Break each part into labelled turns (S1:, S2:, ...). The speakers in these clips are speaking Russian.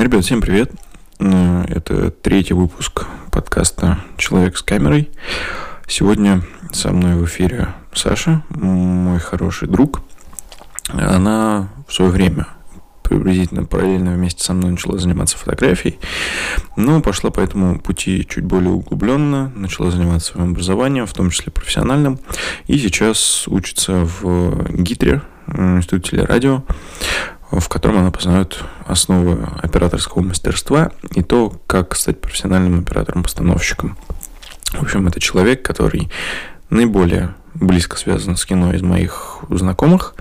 S1: Ребят, всем привет. Э, это третий выпуск подкаста «Человек с камерой». Сегодня со мной в эфире Саша, мой хороший друг. Она в свое время приблизительно параллельно вместе со мной начала заниматься фотографией, но пошла по этому пути чуть более углубленно, начала заниматься своим образованием, в том числе профессиональным, и сейчас учится в ГИТРе, Институте телерадио, в котором она познает основы операторского мастерства и то, как стать профессиональным оператором-постановщиком. В общем, это человек, который наиболее близко связан с кино из моих знакомых.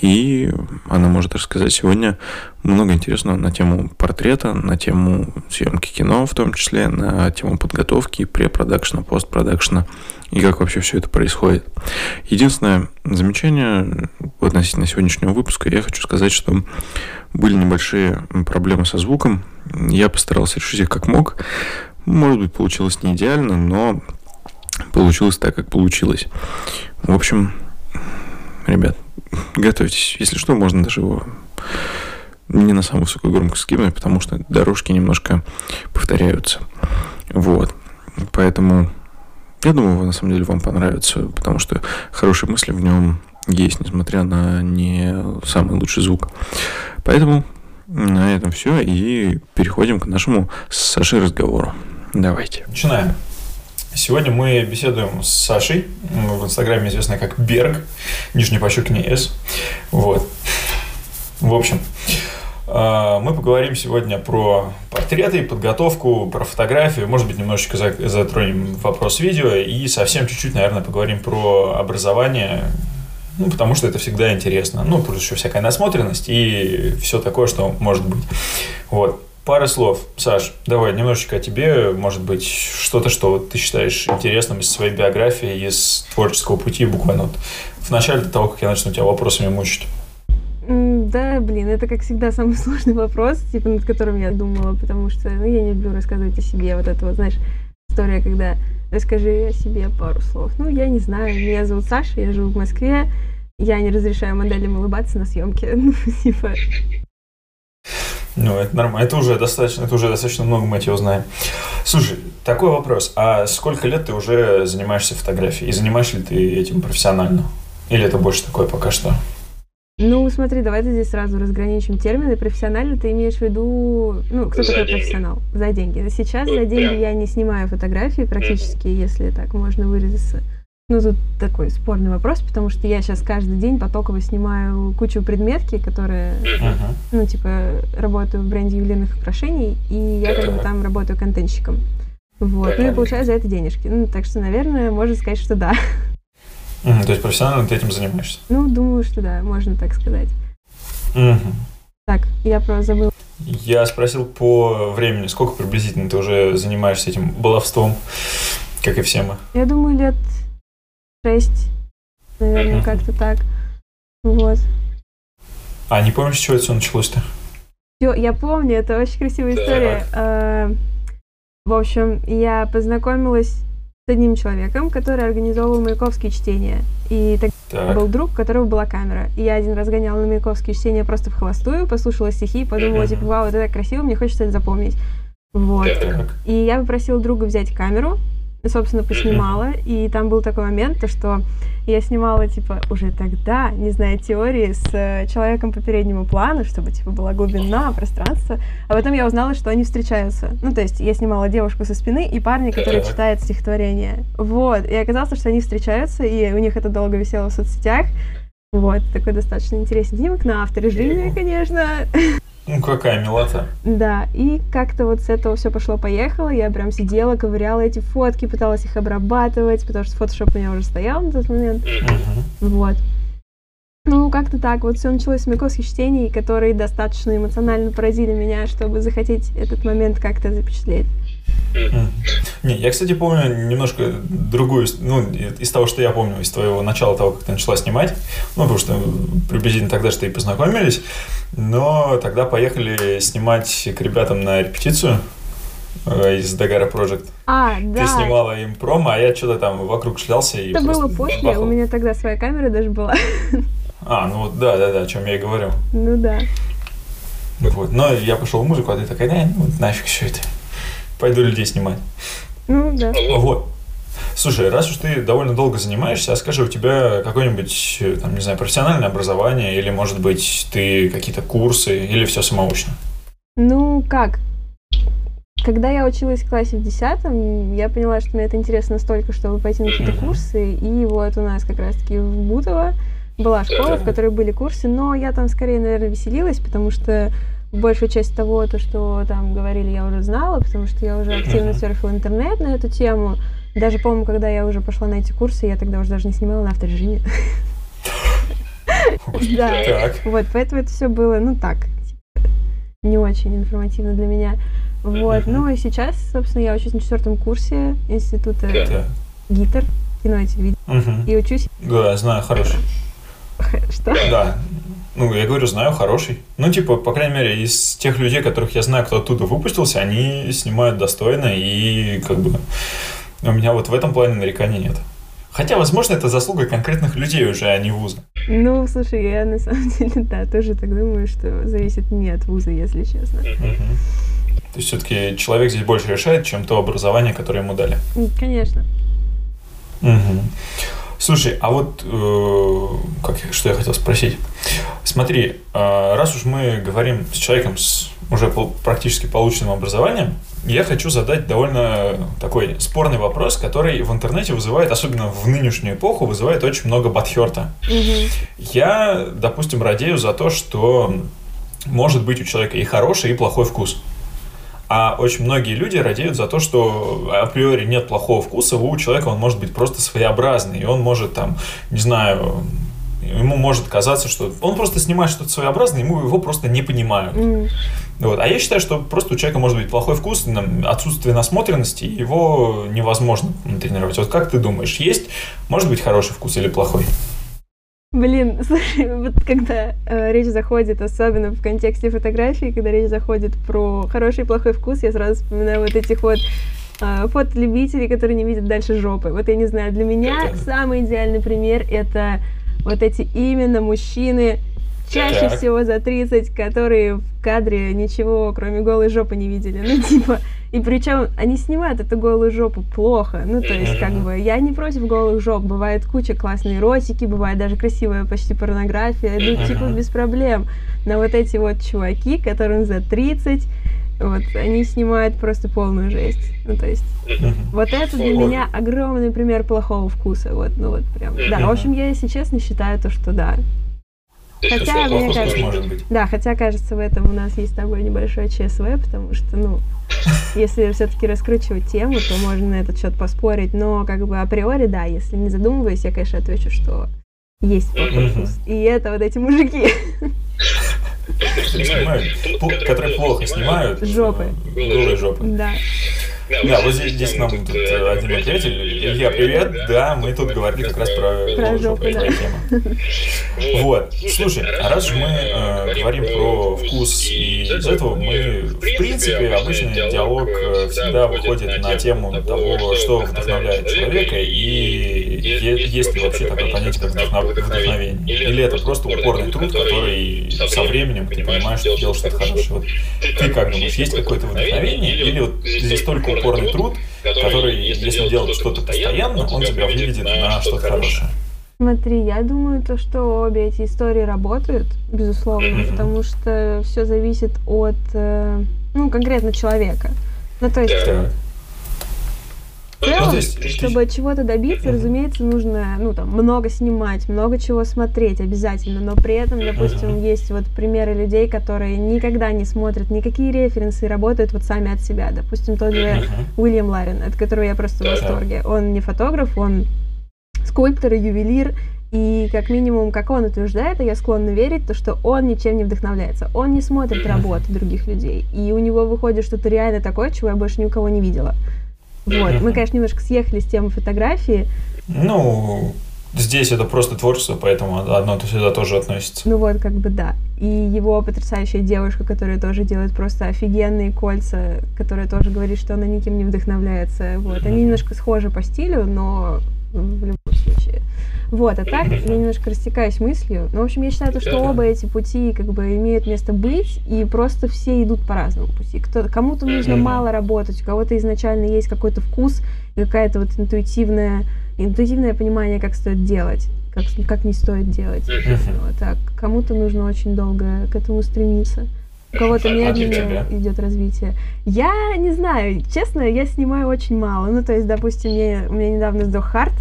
S1: И она может рассказать сегодня много интересного на тему портрета, на тему съемки кино в том числе, на тему подготовки, препродакшна, постпродакшна и как вообще все это происходит. Единственное замечание относительно сегодняшнего выпуска, я хочу сказать, что были небольшие проблемы со звуком. Я постарался решить их как мог. Может быть, получилось не идеально, но получилось так, как получилось. В общем, ребят, готовьтесь. Если что, можно даже его не на самую высокую громкость скинуть, потому что дорожки немножко повторяются. Вот. Поэтому я думаю, на самом деле вам понравится, потому что хорошие мысли в нем есть, несмотря на не самый лучший звук. Поэтому на этом все и переходим к нашему с Сашей разговору. Давайте.
S2: Начинаем. Сегодня мы беседуем с Сашей, в инстаграме известная как Берг, нижнее подчеркивание S. Вот. В общем, а, мы поговорим сегодня про портреты, подготовку, про фотографию, может быть, немножечко затронем вопрос видео и совсем чуть-чуть, наверное, поговорим про образование, ну, потому что это всегда интересно. Ну, плюс еще всякая насмотренность и все такое, что может быть. Вот. Пара слов. Саш, давай немножечко о тебе, может быть, что-то, что ты считаешь интересным из своей биографии, из творческого пути, буквально вот в начале того, как я начну тебя вопросами мучить.
S3: Да, блин, это, как всегда, самый сложный вопрос, типа, над которым я думала, потому что, ну, я не люблю рассказывать о себе. Вот это вот, знаешь, история, когда расскажи о себе пару слов. Ну, я не знаю, меня зовут Саша, я живу в Москве, я не разрешаю моделям улыбаться на съемке. Ну, типа...
S2: Ну, это нормально. Это уже достаточно, это уже достаточно много мы тебя узнаем. Слушай, такой вопрос. А сколько лет ты уже занимаешься фотографией? И занимаешься ли ты этим профессионально? Или это больше такое пока что?
S3: Ну, смотри, давай здесь сразу разграничим термины. Профессионально ты имеешь в виду, ну, кто за такой деньги. профессионал? За деньги. Сейчас ну, за деньги прям. я не снимаю фотографии практически, mm-hmm. если так можно выразиться. Ну, тут такой спорный вопрос, потому что я сейчас каждый день потоково снимаю кучу предметки, которые, uh-huh. ну, типа, работаю в бренде ювелирных украшений, и я как бы там работаю контентщиком. Вот, ну и получаю за это денежки. Ну, так что, наверное, можно сказать, что да.
S2: Угу, то есть профессионально ты этим занимаешься?
S3: Ну, думаю, что да, можно так сказать.
S2: Угу.
S3: Так, я просто забыл.
S2: Я спросил по времени, сколько приблизительно ты уже занимаешься этим баловством, как и все мы?
S3: Я думаю, лет шесть, наверное, как-то так. Вот.
S2: А не помнишь, с чего это все началось-то?
S3: Я помню, это очень красивая история. Так. В общем, я познакомилась одним человеком, который организовывал Маяковские чтения. И тогда был друг, у которого была камера. И я один раз гоняла на Маяковские чтения просто в холостую, послушала стихи, подумала, типа, вау, это так красиво, мне хочется это запомнить. Вот. И я попросила друга взять камеру, собственно, поснимала. И там был такой момент, то, что я снимала, типа, уже тогда, не зная теории, с э, человеком по переднему плану, чтобы, типа, была глубина, пространство. А потом я узнала, что они встречаются. Ну, то есть я снимала девушку со спины и парня, который читает стихотворение. Вот. И оказалось, что они встречаются, и у них это долго висело в соцсетях. Вот, такой достаточно интересный снимок на авторежиме, конечно.
S2: Ну, какая милота.
S3: Да, и как-то вот с этого все пошло-поехало. Я прям сидела, ковыряла эти фотки, пыталась их обрабатывать, потому что фотошоп у меня уже стоял на тот момент. Uh-huh. Вот. Ну, как-то так. Вот все началось с Маяковских чтений, которые достаточно эмоционально поразили меня, чтобы захотеть этот момент как-то запечатлеть.
S2: Не, я, кстати, помню немножко другую, ну, из того, что я помню, из твоего начала того, как ты начала снимать, ну, потому что приблизительно тогда что и познакомились, но тогда поехали снимать к ребятам на репетицию э, из Дагара Project.
S3: А, да.
S2: Ты снимала им промо, а я что-то там вокруг шлялся и
S3: Это было после, бахал. у меня тогда своя камера даже была.
S2: А, ну да, да, да, о чем я и говорю.
S3: Ну да.
S2: Вот. Но я пошел в музыку, а ты такая, да, ну нафиг все это. Пойду людей снимать.
S3: Ну, да.
S2: Вот. Слушай, раз уж ты довольно долго занимаешься, а скажи, у тебя какое-нибудь, там, не знаю, профессиональное образование, или, может быть, ты какие-то курсы, или все самоучно?
S3: Ну, как? Когда я училась в классе в десятом, я поняла, что мне это интересно настолько, чтобы пойти на какие-то курсы. И вот у нас как раз-таки в Бутово была школа, в которой были курсы, но я там скорее, наверное, веселилась, потому что большую часть того, то, что там говорили, я уже знала, потому что я уже активно серфила интернет на эту тему. Даже, помню, когда я уже пошла на эти курсы, я тогда уже даже не снимала на авторежиме. Да, вот, поэтому это все было, ну так, не очень информативно для меня. Вот, ну и сейчас, собственно, я учусь на четвертом курсе института ГИТР, кино и телевидение, и учусь...
S2: Да, знаю, хороший.
S3: Что?
S2: Да, ну, я говорю, знаю, хороший. Ну, типа, по крайней мере, из тех людей, которых я знаю, кто оттуда выпустился, они снимают достойно, и как бы у меня вот в этом плане нареканий нет. Хотя, возможно, это заслуга конкретных людей уже, а не вуза.
S3: Ну, слушай, я на самом деле, да, тоже так думаю, что зависит не от вуза, если честно.
S2: То есть все-таки человек здесь больше решает, чем то образование, которое ему дали.
S3: Конечно.
S2: Угу. Слушай, а вот э, как, что я хотел спросить. Смотри, э, раз уж мы говорим с человеком с уже практически полученным образованием, я хочу задать довольно такой спорный вопрос, который в интернете вызывает, особенно в нынешнюю эпоху, вызывает очень много батхерта.
S3: Угу.
S2: Я, допустим, радею за то, что может быть у человека и хороший, и плохой вкус. А очень многие люди радеют за то, что априори нет плохого вкуса, у человека он может быть просто своеобразный, и он может там, не знаю, ему может казаться, что он просто снимает что-то своеобразное, ему его просто не понимают. Mm. Вот. А я считаю, что просто у человека может быть плохой вкус, отсутствие насмотренности, его невозможно тренировать. Вот как ты думаешь, есть, может быть, хороший вкус или плохой?
S3: Блин, слушай, вот когда э, речь заходит, особенно в контексте фотографии, когда речь заходит про хороший и плохой вкус, я сразу вспоминаю вот этих вот э, фотолюбителей, которые не видят дальше жопы. Вот я не знаю, для меня самый идеальный пример это вот эти именно мужчины, чаще так. всего за 30, которые в кадре ничего, кроме голой жопы, не видели. Ну, типа, и причем они снимают эту голую жопу плохо. Ну, то есть, как бы, я не против голых жоп. Бывает куча классной эротики, бывает даже красивая почти порнография. Ну, типа, без проблем. Но вот эти вот чуваки, которым за 30, вот, они снимают просто полную жесть. Ну, то есть, вот это для меня огромный пример плохого вкуса. Вот, ну вот прям. Да, в общем, я, если честно, считаю то, что да, Хотя, мне кажется, может быть. Да, хотя, кажется, в этом у нас есть с тобой небольшое ЧСВ, потому что, ну, если все-таки раскручивать тему, то можно на этот счет поспорить, но как бы априори, да, если не задумываясь, я, конечно, отвечу, что есть плохой вкус. И это вот эти мужики.
S2: Которые плохо снимают.
S3: Жопы.
S2: Голые жопы.
S3: Да.
S2: Да, вот здесь, здесь нам тут один ответил. Илья, привет. Да, мы тут говорили как раз про,
S3: про жопу, да.
S2: тема. Вот. Слушай, а раз же мы э, говорим про вкус, и из этого мы, в принципе, обычный диалог э, всегда выходит на тему того, что вдохновляет человека, и есть ли вообще такое понятие, как вдохновение. Или это просто упорный труд, который со временем ты понимаешь, что делаешь что-то хорошее. Вот ты как думаешь, есть какое-то вдохновение, или вот здесь только упорный труд, который, если делать что-то постоянно, он тебя выведет на что-то хорошее.
S3: Смотри, я думаю, то, что обе эти истории работают, безусловно, mm-hmm. потому что все зависит от, э, ну, конкретно человека. Ну, то есть,
S2: да.
S3: Целом, ну, есть, чтобы чего-то добиться, разумеется, нужно, ну, там, много снимать, много чего смотреть обязательно, но при этом, допустим, есть вот примеры людей, которые никогда не смотрят никакие референсы и работают вот сами от себя. Допустим, тот же. Уильям Ларин, от которого я просто в восторге. Он не фотограф, он скульптор и ювелир, и как минимум, как он утверждает, а я склонна верить, то что он ничем не вдохновляется. Он не смотрит работы других людей. И у него выходит что-то реально такое, чего я больше ни у кого не видела. Вот. Мы, конечно, немножко съехали с темы фотографии.
S2: Ну, здесь это просто творчество, поэтому одно то сюда тоже относится.
S3: Ну вот, как бы да. И его потрясающая девушка, которая тоже делает просто офигенные кольца, которая тоже говорит, что она никем не вдохновляется. Вот. Они немножко схожи по стилю, но в любом случае. Вот, а так я немножко растекаюсь мыслью. Ну, в общем, я считаю, что оба эти пути как бы имеют место быть, и просто все идут по разному пути. Кто, кому-то нужно мало работать, у кого-то изначально есть какой-то вкус, какая-то вот интуитивная, интуитивное понимание, как стоит делать, как, как не стоит делать. Вот, а кому-то нужно очень долго к этому стремиться. У кого-то а медленнее идет развитие. Я не знаю, честно, я снимаю очень мало. Ну, то есть, допустим, мне, у меня недавно сдох хард,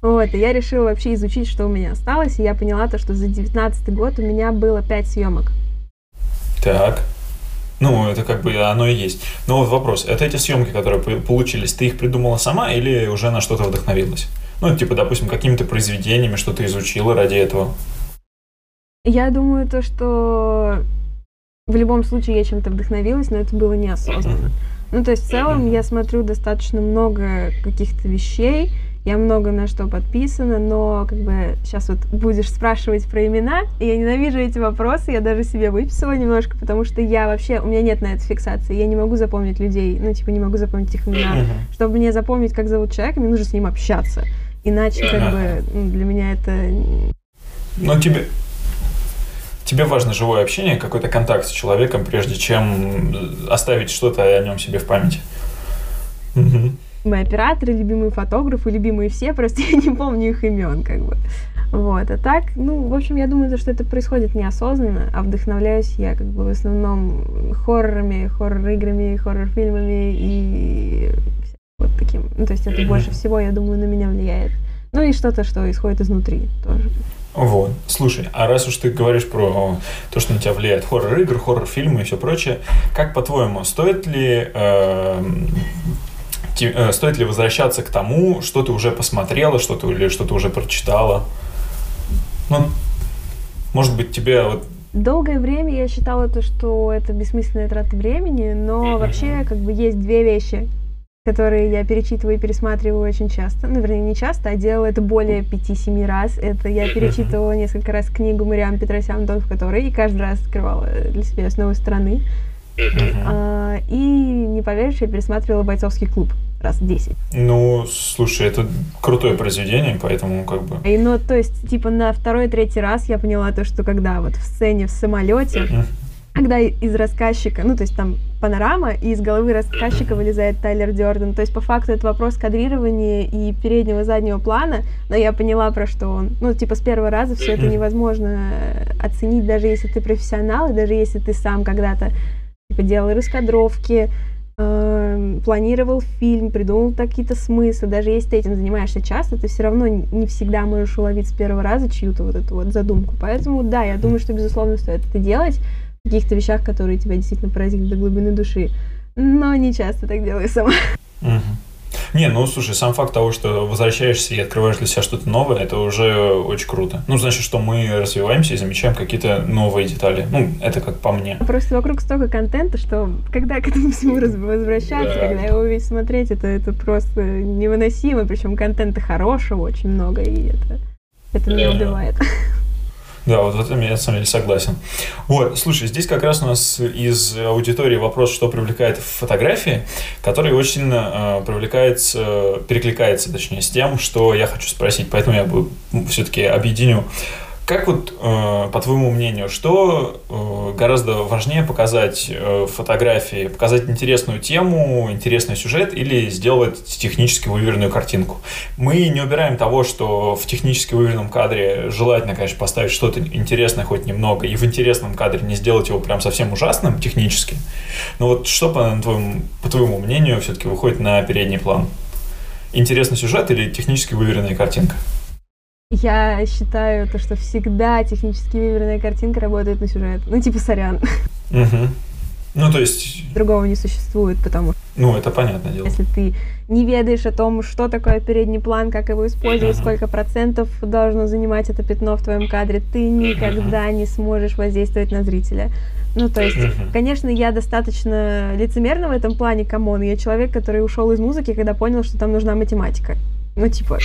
S3: вот, и я решила вообще изучить, что у меня осталось, и я поняла то, что за девятнадцатый год у меня было пять съемок.
S2: Так. Ну, это как бы оно и есть. Но вот вопрос, это эти съемки, которые получились, ты их придумала сама или уже на что-то вдохновилась? Ну, типа, допустим, какими-то произведениями, что ты изучила ради этого?
S3: Я думаю, то, что в любом случае я чем-то вдохновилась, но это было неосознанно. Ну, то есть в целом я смотрю достаточно много каких-то вещей, я много на что подписана, но как бы сейчас вот будешь спрашивать про имена, и я ненавижу эти вопросы, я даже себе выписала немножко, потому что я вообще, у меня нет на это фиксации, я не могу запомнить людей, ну, типа, не могу запомнить их имена. Чтобы мне запомнить, как зовут человека, мне нужно с ним общаться. Иначе, как бы, ну, для меня это...
S2: Ну, тебе, тебе важно живое общение, какой-то контакт с человеком, прежде чем оставить что-то о нем себе в памяти.
S3: Угу мои операторы, любимые фотографы, любимые все, просто я не помню их имен, как бы. Вот, а так, ну, в общем, я думаю, что это происходит неосознанно, а вдохновляюсь я как бы в основном хоррорами, хоррор-играми, хоррор-фильмами и вот таким. Ну, то есть это больше всего, я думаю, на меня влияет. Ну и что-то, что исходит изнутри тоже.
S2: Вот. Слушай, а раз уж ты говоришь про то, что на тебя влияет хоррор-игры, хоррор-фильмы и все прочее, как по-твоему, стоит ли э, Э, стоит ли возвращаться к тому, что ты уже посмотрела, что ты или что ты уже прочитала? Ну, может быть, тебе вот
S3: Долгое время я считала то, что это бессмысленная трата времени, но mm-hmm. вообще как бы есть две вещи, которые я перечитываю и пересматриваю очень часто. Ну, вернее, не часто, а делала это более пяти-семи раз. Это я перечитывала несколько раз книгу Мариам Петросян «Дон в которой» и каждый раз открывала для себя с новой стороны. А, и, не поверишь, я пересматривала «Бойцовский клуб» раз 10.
S2: Ну, слушай, это крутое произведение, поэтому как бы...
S3: И, ну, то есть, типа, на второй-третий раз я поняла то, что когда вот в сцене в самолете, когда из рассказчика, ну, то есть там панорама, и из головы рассказчика вылезает Тайлер Дёрден. То есть, по факту, это вопрос кадрирования и переднего заднего плана, но я поняла, про что он. Ну, типа, с первого раза все это невозможно оценить, даже если ты профессионал, и даже если ты сам когда-то типа, делал раскадровки, э, планировал фильм, придумал какие-то смыслы. Даже если ты этим занимаешься часто, ты все равно не всегда можешь уловить с первого раза чью-то вот эту вот задумку. Поэтому, да, я думаю, что, безусловно, стоит это делать в каких-то вещах, которые тебя действительно поразили до глубины души. Но не часто так делаю сама.
S2: Угу. Не, ну слушай, сам факт того, что возвращаешься и открываешь для себя что-то новое, это уже очень круто. Ну, значит, что мы развиваемся и замечаем какие-то новые детали. Ну, это как по мне.
S3: Просто вокруг столько контента, что когда к этому всему возвращаться, да. когда его весь смотреть, это, это просто невыносимо. Причем контента хорошего очень много, и это, это меня убивает.
S2: Да, вот в этом я на самом деле согласен. Вот, слушай, здесь как раз у нас из аудитории вопрос, что привлекает в фотографии, который очень сильно э, привлекается, перекликается, точнее, с тем, что я хочу спросить. Поэтому я бы все-таки объединю как вот, э, по твоему мнению, что э, гораздо важнее показать э, фотографии, показать интересную тему, интересный сюжет или сделать технически выверенную картинку? Мы не убираем того, что в технически выверенном кадре желательно, конечно, поставить что-то интересное хоть немного, и в интересном кадре не сделать его прям совсем ужасным технически. Но вот что, по твоему, по твоему мнению, все-таки выходит на передний план? Интересный сюжет или технически выверенная картинка?
S3: Я считаю то, что всегда технически выверенная картинка работает на сюжет. Ну, типа, сорян.
S2: Угу. Ну, то есть...
S3: Другого не существует, потому что...
S2: Ну, это понятное дело.
S3: Если ты не ведаешь о том, что такое передний план, как его использовать, uh-huh. сколько процентов должно занимать это пятно в твоем кадре, ты никогда uh-huh. не сможешь воздействовать на зрителя. Ну, то есть, uh-huh. конечно, я достаточно лицемерна в этом плане, come on. Я человек, который ушел из музыки, когда понял, что там нужна математика. Ну, типа...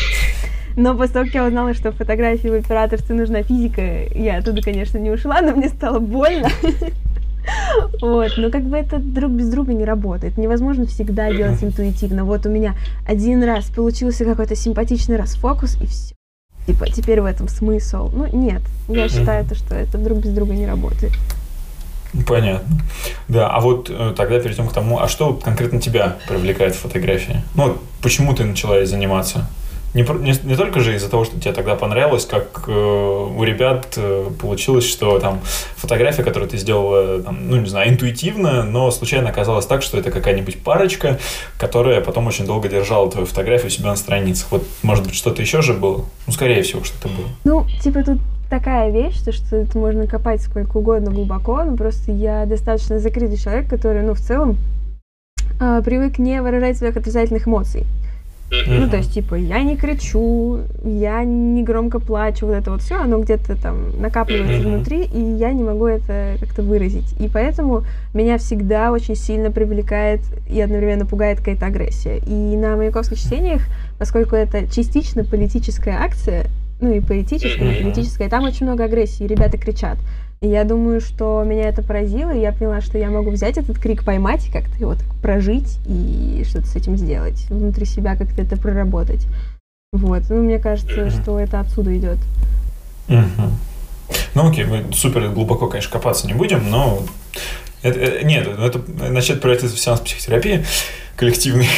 S3: Но после того, как я узнала, что фотографии в операторстве нужна физика, я оттуда, конечно, не ушла, но мне стало больно. Вот, но как бы это друг без друга не работает. Невозможно всегда делать интуитивно. Вот у меня один раз получился какой-то симпатичный расфокус, и все. Типа, теперь в этом смысл. Ну, нет. Я считаю, то, что это друг без друга не работает.
S2: Понятно. Да, а вот э, тогда перейдем к тому, а что конкретно тебя привлекает в фотографии? Ну, почему ты начала заниматься? Не, не, не только же из-за того, что тебе тогда понравилось, как э, у ребят э, получилось, что там фотография, которую ты сделала, там, ну не знаю, интуитивно, но случайно оказалось так, что это какая-нибудь парочка, которая потом очень долго держала твою фотографию у себя на страницах. Вот, может быть, что-то еще же было? Ну, скорее всего, что-то было.
S3: Ну, типа тут такая вещь, то, что это можно копать сколько угодно глубоко, но просто я достаточно закрытый человек, который, ну, в целом, э, привык не выражать своих отрицательных эмоций. Ну, то есть, типа, я не кричу, я не громко плачу, вот это вот все, оно где-то там накапливается внутри, и я не могу это как-то выразить. И поэтому меня всегда очень сильно привлекает и одновременно пугает какая-то агрессия. И на маяковских чтениях, поскольку это частично политическая акция, ну и поэтическая, и политическая, там очень много агрессии, ребята кричат. И я думаю, что меня это поразило, и я поняла, что я могу взять этот крик, поймать и как-то его так прожить и что-то с этим сделать, внутри себя как-то это проработать. Вот, ну, мне кажется, что это отсюда идет.
S2: Mm-hmm. Ну, окей, мы супер глубоко, конечно, копаться не будем, но это, это, нет, это начнет превратиться в сеанс психотерапии коллективный.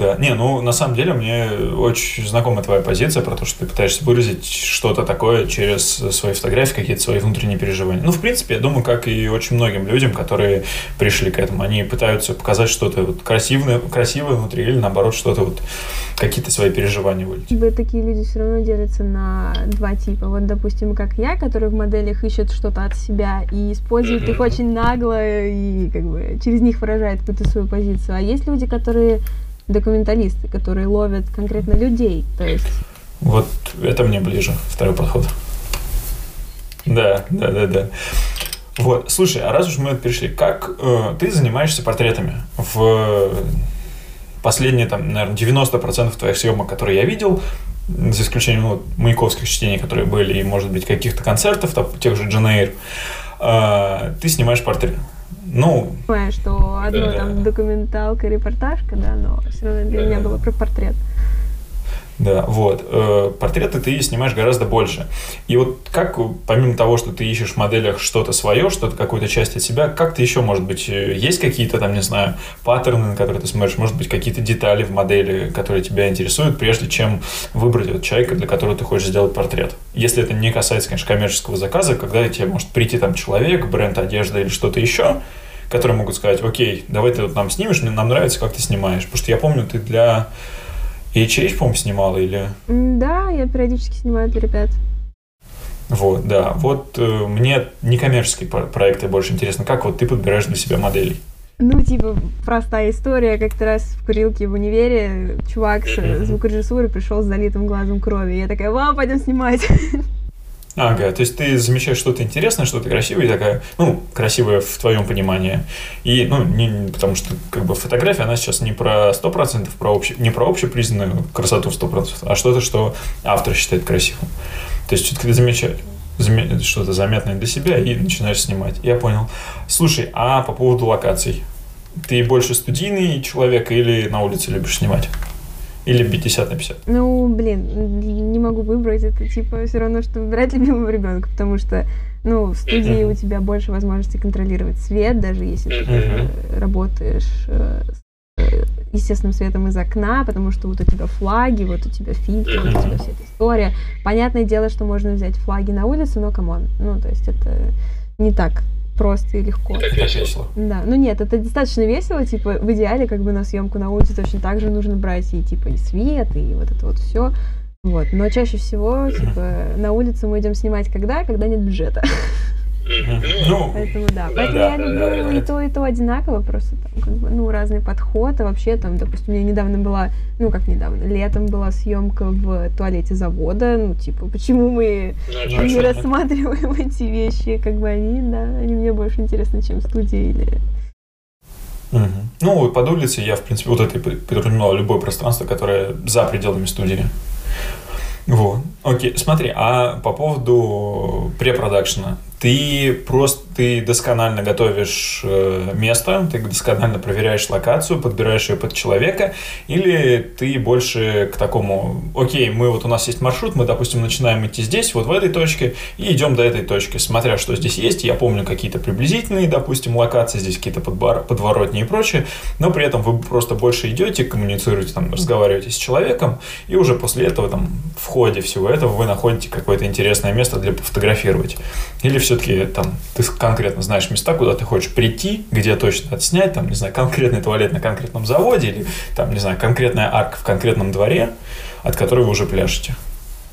S2: Да, не, ну на самом деле мне очень знакома твоя позиция про то, что ты пытаешься выразить что-то такое через свои фотографии, какие-то свои внутренние переживания. Ну, в принципе, я думаю, как и очень многим людям, которые пришли к этому, они пытаются показать что-то вот красивое, красивое внутри или наоборот что-то вот какие-то свои переживания вылить.
S3: Такие люди все равно делятся на два типа. Вот, допустим, как я, который в моделях ищет что-то от себя и использует их очень нагло и как бы через них выражает какую-то свою позицию. А есть люди, которые документалисты, которые ловят конкретно людей, то есть...
S2: Вот это мне ближе, второй подход. Да, да, да, да. Вот, слушай, а раз уж мы перешли, как э, ты занимаешься портретами? В последние, там, наверное, 90% твоих съемок, которые я видел, за исключением ну, маяковских чтений, которые были, и, может быть, каких-то концертов, там, тех же Дженейр, э, ты снимаешь портреты. Ну...
S3: Понимаю, что одно да, там документалка, репортажка, да, но все равно для да. меня было про портрет.
S2: Да, вот. Э, портреты ты снимаешь гораздо больше. И вот как, помимо того, что ты ищешь в моделях что-то свое, что-то, какую-то часть от себя, как ты еще, может быть, э, есть какие-то там, не знаю, паттерны, на которые ты смотришь, может быть, какие-то детали в модели, которые тебя интересуют, прежде чем выбрать вот человека, для которого ты хочешь сделать портрет. Если это не касается, конечно, коммерческого заказа, когда тебе может прийти там человек, бренд одежды или что-то еще, которые могут сказать, окей, давай ты вот нам снимешь, нам нравится, как ты снимаешь. Потому что я помню, ты для HH, по-моему, снимала или...
S3: Да, я периодически снимаю для ребят.
S2: Вот, да. Вот э, мне некоммерческие проекты больше интересно. Как вот ты подбираешь для себя моделей?
S3: Ну, типа, простая история. Как-то раз в курилке в универе чувак с звукорежиссурой пришел с залитым глазом крови. Я такая, вам пойдем снимать.
S2: Ага, то есть ты замечаешь что-то интересное, что-то красивое, такая, ну, красивое в твоем понимании. И, ну, не, потому что, как бы, фотография, она сейчас не про 100%, про обще, не про общепризнанную красоту в 100%, а что-то, что автор считает красивым. То есть все-таки ты замечаешь что-то заметное для себя и начинаешь снимать. Я понял. Слушай, а по поводу локаций? Ты больше студийный человек или на улице любишь снимать? Или 50 на 50?
S3: Ну, блин, не могу выбрать. Это типа все равно, что выбирать любимого ребенка, потому что ну, в студии у тебя больше возможностей контролировать свет, даже если ты работаешь э, с э, естественным светом из окна, потому что вот у тебя флаги, вот у тебя фильтры, вот у тебя вся эта история. Понятное дело, что можно взять флаги на улице, но come on, ну, то есть это не так просто и легко.
S2: Это весело.
S3: Да, ну нет, это достаточно весело, типа в идеале как бы на съемку на улице точно так же нужно брать и типа и свет, и вот это вот все. Вот, но чаще всего типа на улице мы идем снимать когда, когда нет бюджета. Ну, Поэтому да. Поэтому да, я люблю да, и то, и то одинаково, просто там, как бы, ну, разный подход. А вообще там, допустим, у меня недавно была, ну, как недавно, летом была съемка в туалете завода. Ну, типа, почему мы ну, не рассматриваем эти вещи, как бы они, да, они мне больше интересны, чем студия или
S2: Угу. Ну, под улицей я, в принципе, вот это подразумевал любое пространство, которое за пределами студии. Вот. Окей, смотри, а по поводу препродакшена, ты просто ты досконально готовишь э, место, ты досконально проверяешь локацию, подбираешь ее под человека, или ты больше к такому, окей, мы вот у нас есть маршрут, мы, допустим, начинаем идти здесь, вот в этой точке, и идем до этой точки, смотря что здесь есть, я помню какие-то приблизительные, допустим, локации, здесь какие-то подворотни и прочее, но при этом вы просто больше идете, коммуницируете, там, разговариваете с человеком, и уже после этого, там, в ходе всего этого вы находите какое-то интересное место для пофотографировать. Или все-таки там ты конкретно знаешь места, куда ты хочешь прийти, где точно отснять, там, не знаю, конкретный туалет на конкретном заводе, или там, не знаю, конкретная арка в конкретном дворе, от которой вы уже пляшете.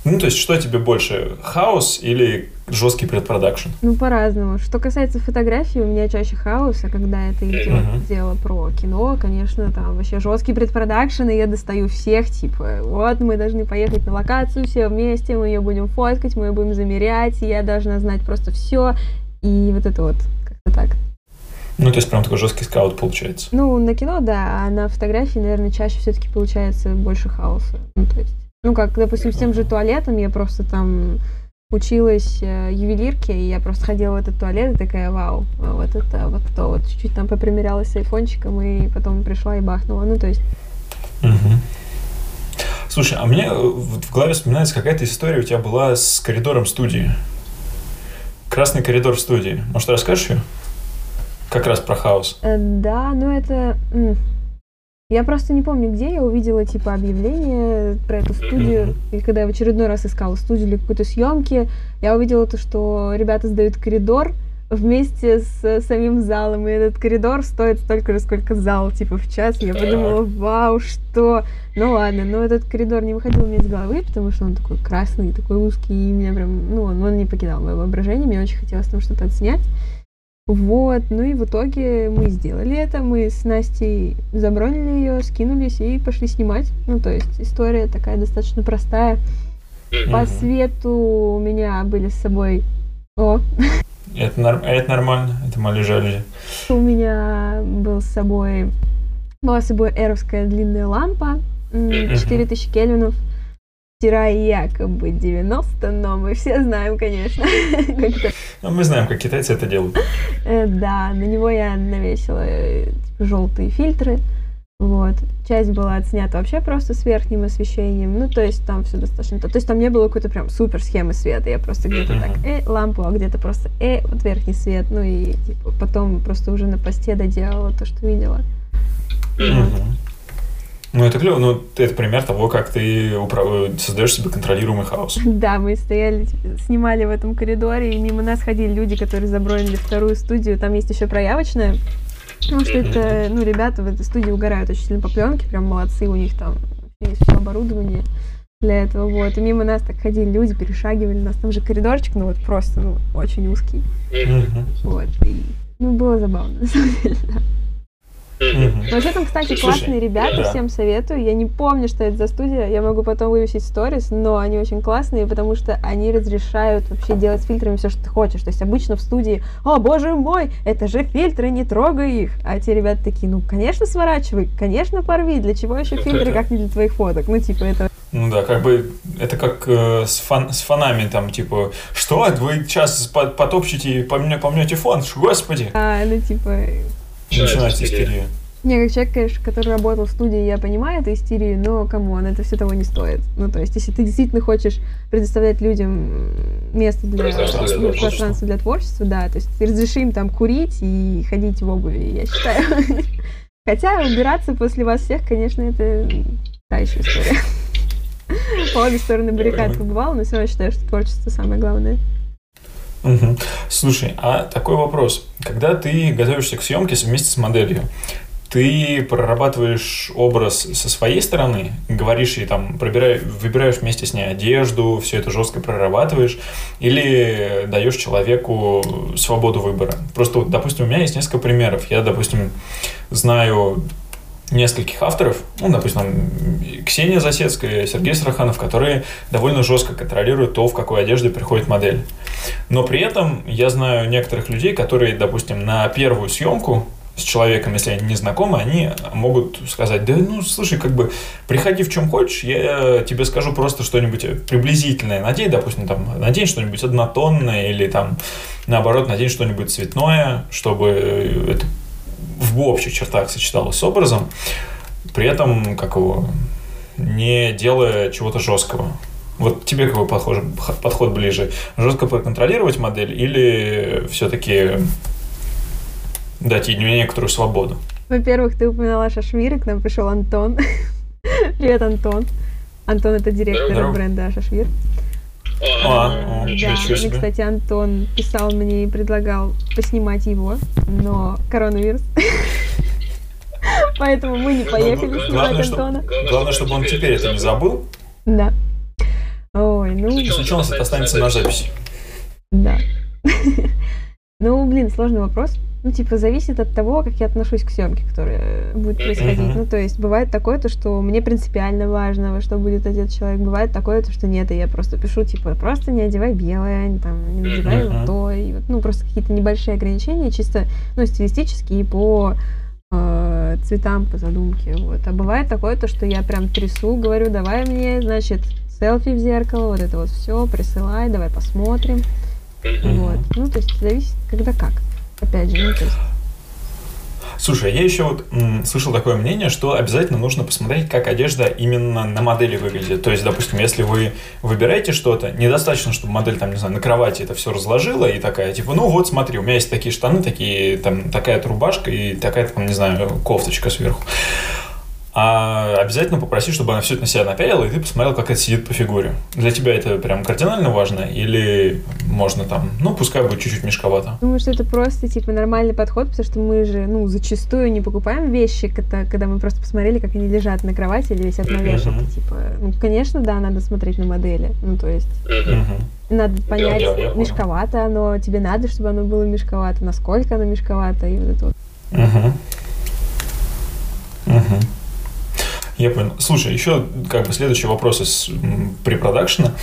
S2: Ну, то есть, что тебе больше, хаос или жесткий предпродакшн?
S3: Ну, по-разному. Что касается фотографии, у меня чаще хаос, а когда это идет uh-huh. дело про кино, конечно, там вообще жесткий предпродакшн, и я достаю всех, типа, вот, мы должны поехать на локацию все вместе, мы ее будем фоткать, мы ее будем замерять, и я должна знать просто все, и вот это вот, как-то так.
S2: Ну, то есть прям такой жесткий скаут получается.
S3: Ну, на кино, да, а на фотографии, наверное, чаще все-таки получается больше хаоса. Ну, то есть ну, как, допустим, с тем же туалетом я просто там училась э, ювелирке, и я просто ходила в этот туалет и такая, вау, а вот это вот то, вот чуть-чуть там попримерялась с айфончиком, и потом пришла и бахнула, ну, то есть...
S2: Угу. Слушай, а мне э, в голове вспоминается какая-то история у тебя была с коридором студии. Красный коридор в студии. Может, расскажешь ее? Как раз про хаос.
S3: Э, да, ну это... Я просто не помню, где я увидела, типа, объявление про эту студию. И когда я в очередной раз искала студию для какой-то съемки, я увидела то, что ребята сдают коридор вместе с самим залом. И этот коридор стоит столько же, сколько зал, типа, в час. Я подумала, вау, что? Ну ладно, но этот коридор не выходил у меня из головы, потому что он такой красный, такой узкий, и меня прям, ну, он, он не покидал мое воображение, мне очень хотелось там что-то отснять. Вот, ну и в итоге мы сделали это, мы с Настей забронили ее, скинулись и пошли снимать. Ну, то есть история такая достаточно простая. По свету у меня были с собой... О!
S2: Это, норм... это нормально, это мы лежали.
S3: У меня был с собой... Была с собой эровская длинная лампа, 4000 кельвинов, Вчера якобы 90, но мы все знаем, конечно.
S2: Ну, мы знаем, как китайцы это делают.
S3: Э, да, на него я навесила э, типа, желтые фильтры. Вот. Часть была отснята вообще просто с верхним освещением. Ну, то есть там все достаточно... То есть там не было какой-то прям супер схемы света. Я просто где-то так, э, лампу, а где-то просто, э, вот верхний свет. Ну и типа потом просто уже на посте доделала то, что видела. Вот.
S2: Ну, это клево, но это пример того, как ты управ... создаешь себе контролируемый хаос.
S3: Да, мы стояли, снимали в этом коридоре, и мимо нас ходили люди, которые забронили вторую студию. Там есть еще проявочная. Потому что это, ну, ребята в этой студии угорают очень сильно по пленке, прям молодцы, у них там есть все оборудование для этого, вот. И мимо нас так ходили люди, перешагивали, у нас там же коридорчик, ну, вот просто, ну, очень узкий. Вот, и, ну, было забавно, на самом деле, да. Mm-hmm. Вообще там, кстати, Слушай, классные ребята, да. всем советую. Я не помню, что это за студия, я могу потом вывесить сторис, но они очень классные, потому что они разрешают вообще делать с фильтрами все, что ты хочешь. То есть обычно в студии, о боже мой, это же фильтры, не трогай их. А те ребята такие, ну, конечно, сворачивай, конечно, порви, для чего еще фильтры, как не для твоих фоток? Ну, типа, это...
S2: Ну да, как бы это как э, с, фан, с фанами, там, типа, что, вы сейчас потопчете и помнете фон, господи.
S3: А, ну, типа,
S2: начинается истерия.
S3: Не, как человек, конечно, который работал в студии, я понимаю эту истерию, но, come on, это все того не стоит. Ну, то есть, если ты действительно хочешь предоставлять людям место для пространство, ну, пространство для творчества, да, то есть разреши им там курить и ходить в обуви, я считаю. Хотя убираться после вас всех, конечно, это та еще история. По обе стороны баррикад побывала, но все равно считаю, что творчество самое главное.
S2: Угу. Слушай, а такой вопрос. Когда ты готовишься к съемке вместе с моделью, ты прорабатываешь образ со своей стороны, говоришь ей там, пробираешь, выбираешь вместе с ней одежду, все это жестко прорабатываешь, или даешь человеку свободу выбора. Просто, допустим, у меня есть несколько примеров. Я, допустим, знаю нескольких авторов, ну, допустим, Ксения Засецкая, Сергей Сараханов, которые довольно жестко контролируют то, в какой одежде приходит модель. Но при этом я знаю некоторых людей, которые, допустим, на первую съемку с человеком, если они не знакомы, они могут сказать, да ну слушай, как бы приходи в чем хочешь, я тебе скажу просто что-нибудь приблизительное, надень, допустим, там, надень что-нибудь однотонное или там наоборот надень что-нибудь цветное, чтобы это в общих чертах сочеталось с образом, при этом как его не делая чего-то жесткого. Вот тебе какой подход, подход ближе? Жестко проконтролировать модель или все-таки дать ей некоторую свободу?
S3: Во-первых, ты упоминала Шашвир, к нам пришел Антон. Привет, Антон. Антон это директор Здорово. бренда Шашвир.
S2: А,
S3: а, да, мне, кстати, Антон писал мне и предлагал поснимать его, но коронавирус. Поэтому мы не поехали снимать Антона.
S2: Главное, чтобы он теперь это не забыл.
S3: Да. Ой, ну...
S2: Если у нас это останется на записи.
S3: Да. Ну, блин, сложный вопрос. Ну, типа, зависит от того, как я отношусь к съемке, которая будет происходить. Uh-huh. Ну, то есть, бывает такое, то, что мне принципиально важно, во что будет одет человек. Бывает такое, то, что нет, и я просто пишу, типа, просто не одевай белое, там, не надевай вот то. И, вот, ну, просто какие-то небольшие ограничения, чисто, ну, стилистические по э, цветам, по задумке. Вот. А бывает такое, то, что я прям трясу, говорю, давай мне, значит, селфи в зеркало, вот это вот все, присылай, давай посмотрим. Вот. Ну, то есть зависит, когда как. Опять же, ну, то есть
S2: Слушай, я еще вот м, слышал такое мнение, что обязательно нужно посмотреть, как одежда именно на модели выглядит. То есть, допустим, если вы выбираете что-то, недостаточно, чтобы модель там, не знаю, на кровати это все разложила и такая, типа, ну вот смотри, у меня есть такие штаны, такие, там, такая-то рубашка и такая-то, там, не знаю, кофточка сверху а обязательно попроси, чтобы она все это на себя напялила, и ты посмотрел, как это сидит по фигуре. Для тебя это прям кардинально важно, или можно там, ну, пускай будет чуть-чуть мешковато?
S3: Думаю, что это просто, типа, нормальный подход, потому что мы же, ну, зачастую не покупаем вещи, когда, когда мы просто посмотрели, как они лежат на кровати или висят на вешалке, uh-huh. типа, ну, конечно, да, надо смотреть на модели, ну, то есть... Uh-huh. Надо понять, я, я, я мешковато оно, тебе надо, чтобы оно было мешковато, насколько оно мешковато, и вот это вот.
S2: Угу. Угу. Я понял. Слушай, еще как бы следующий вопрос из препродакшена.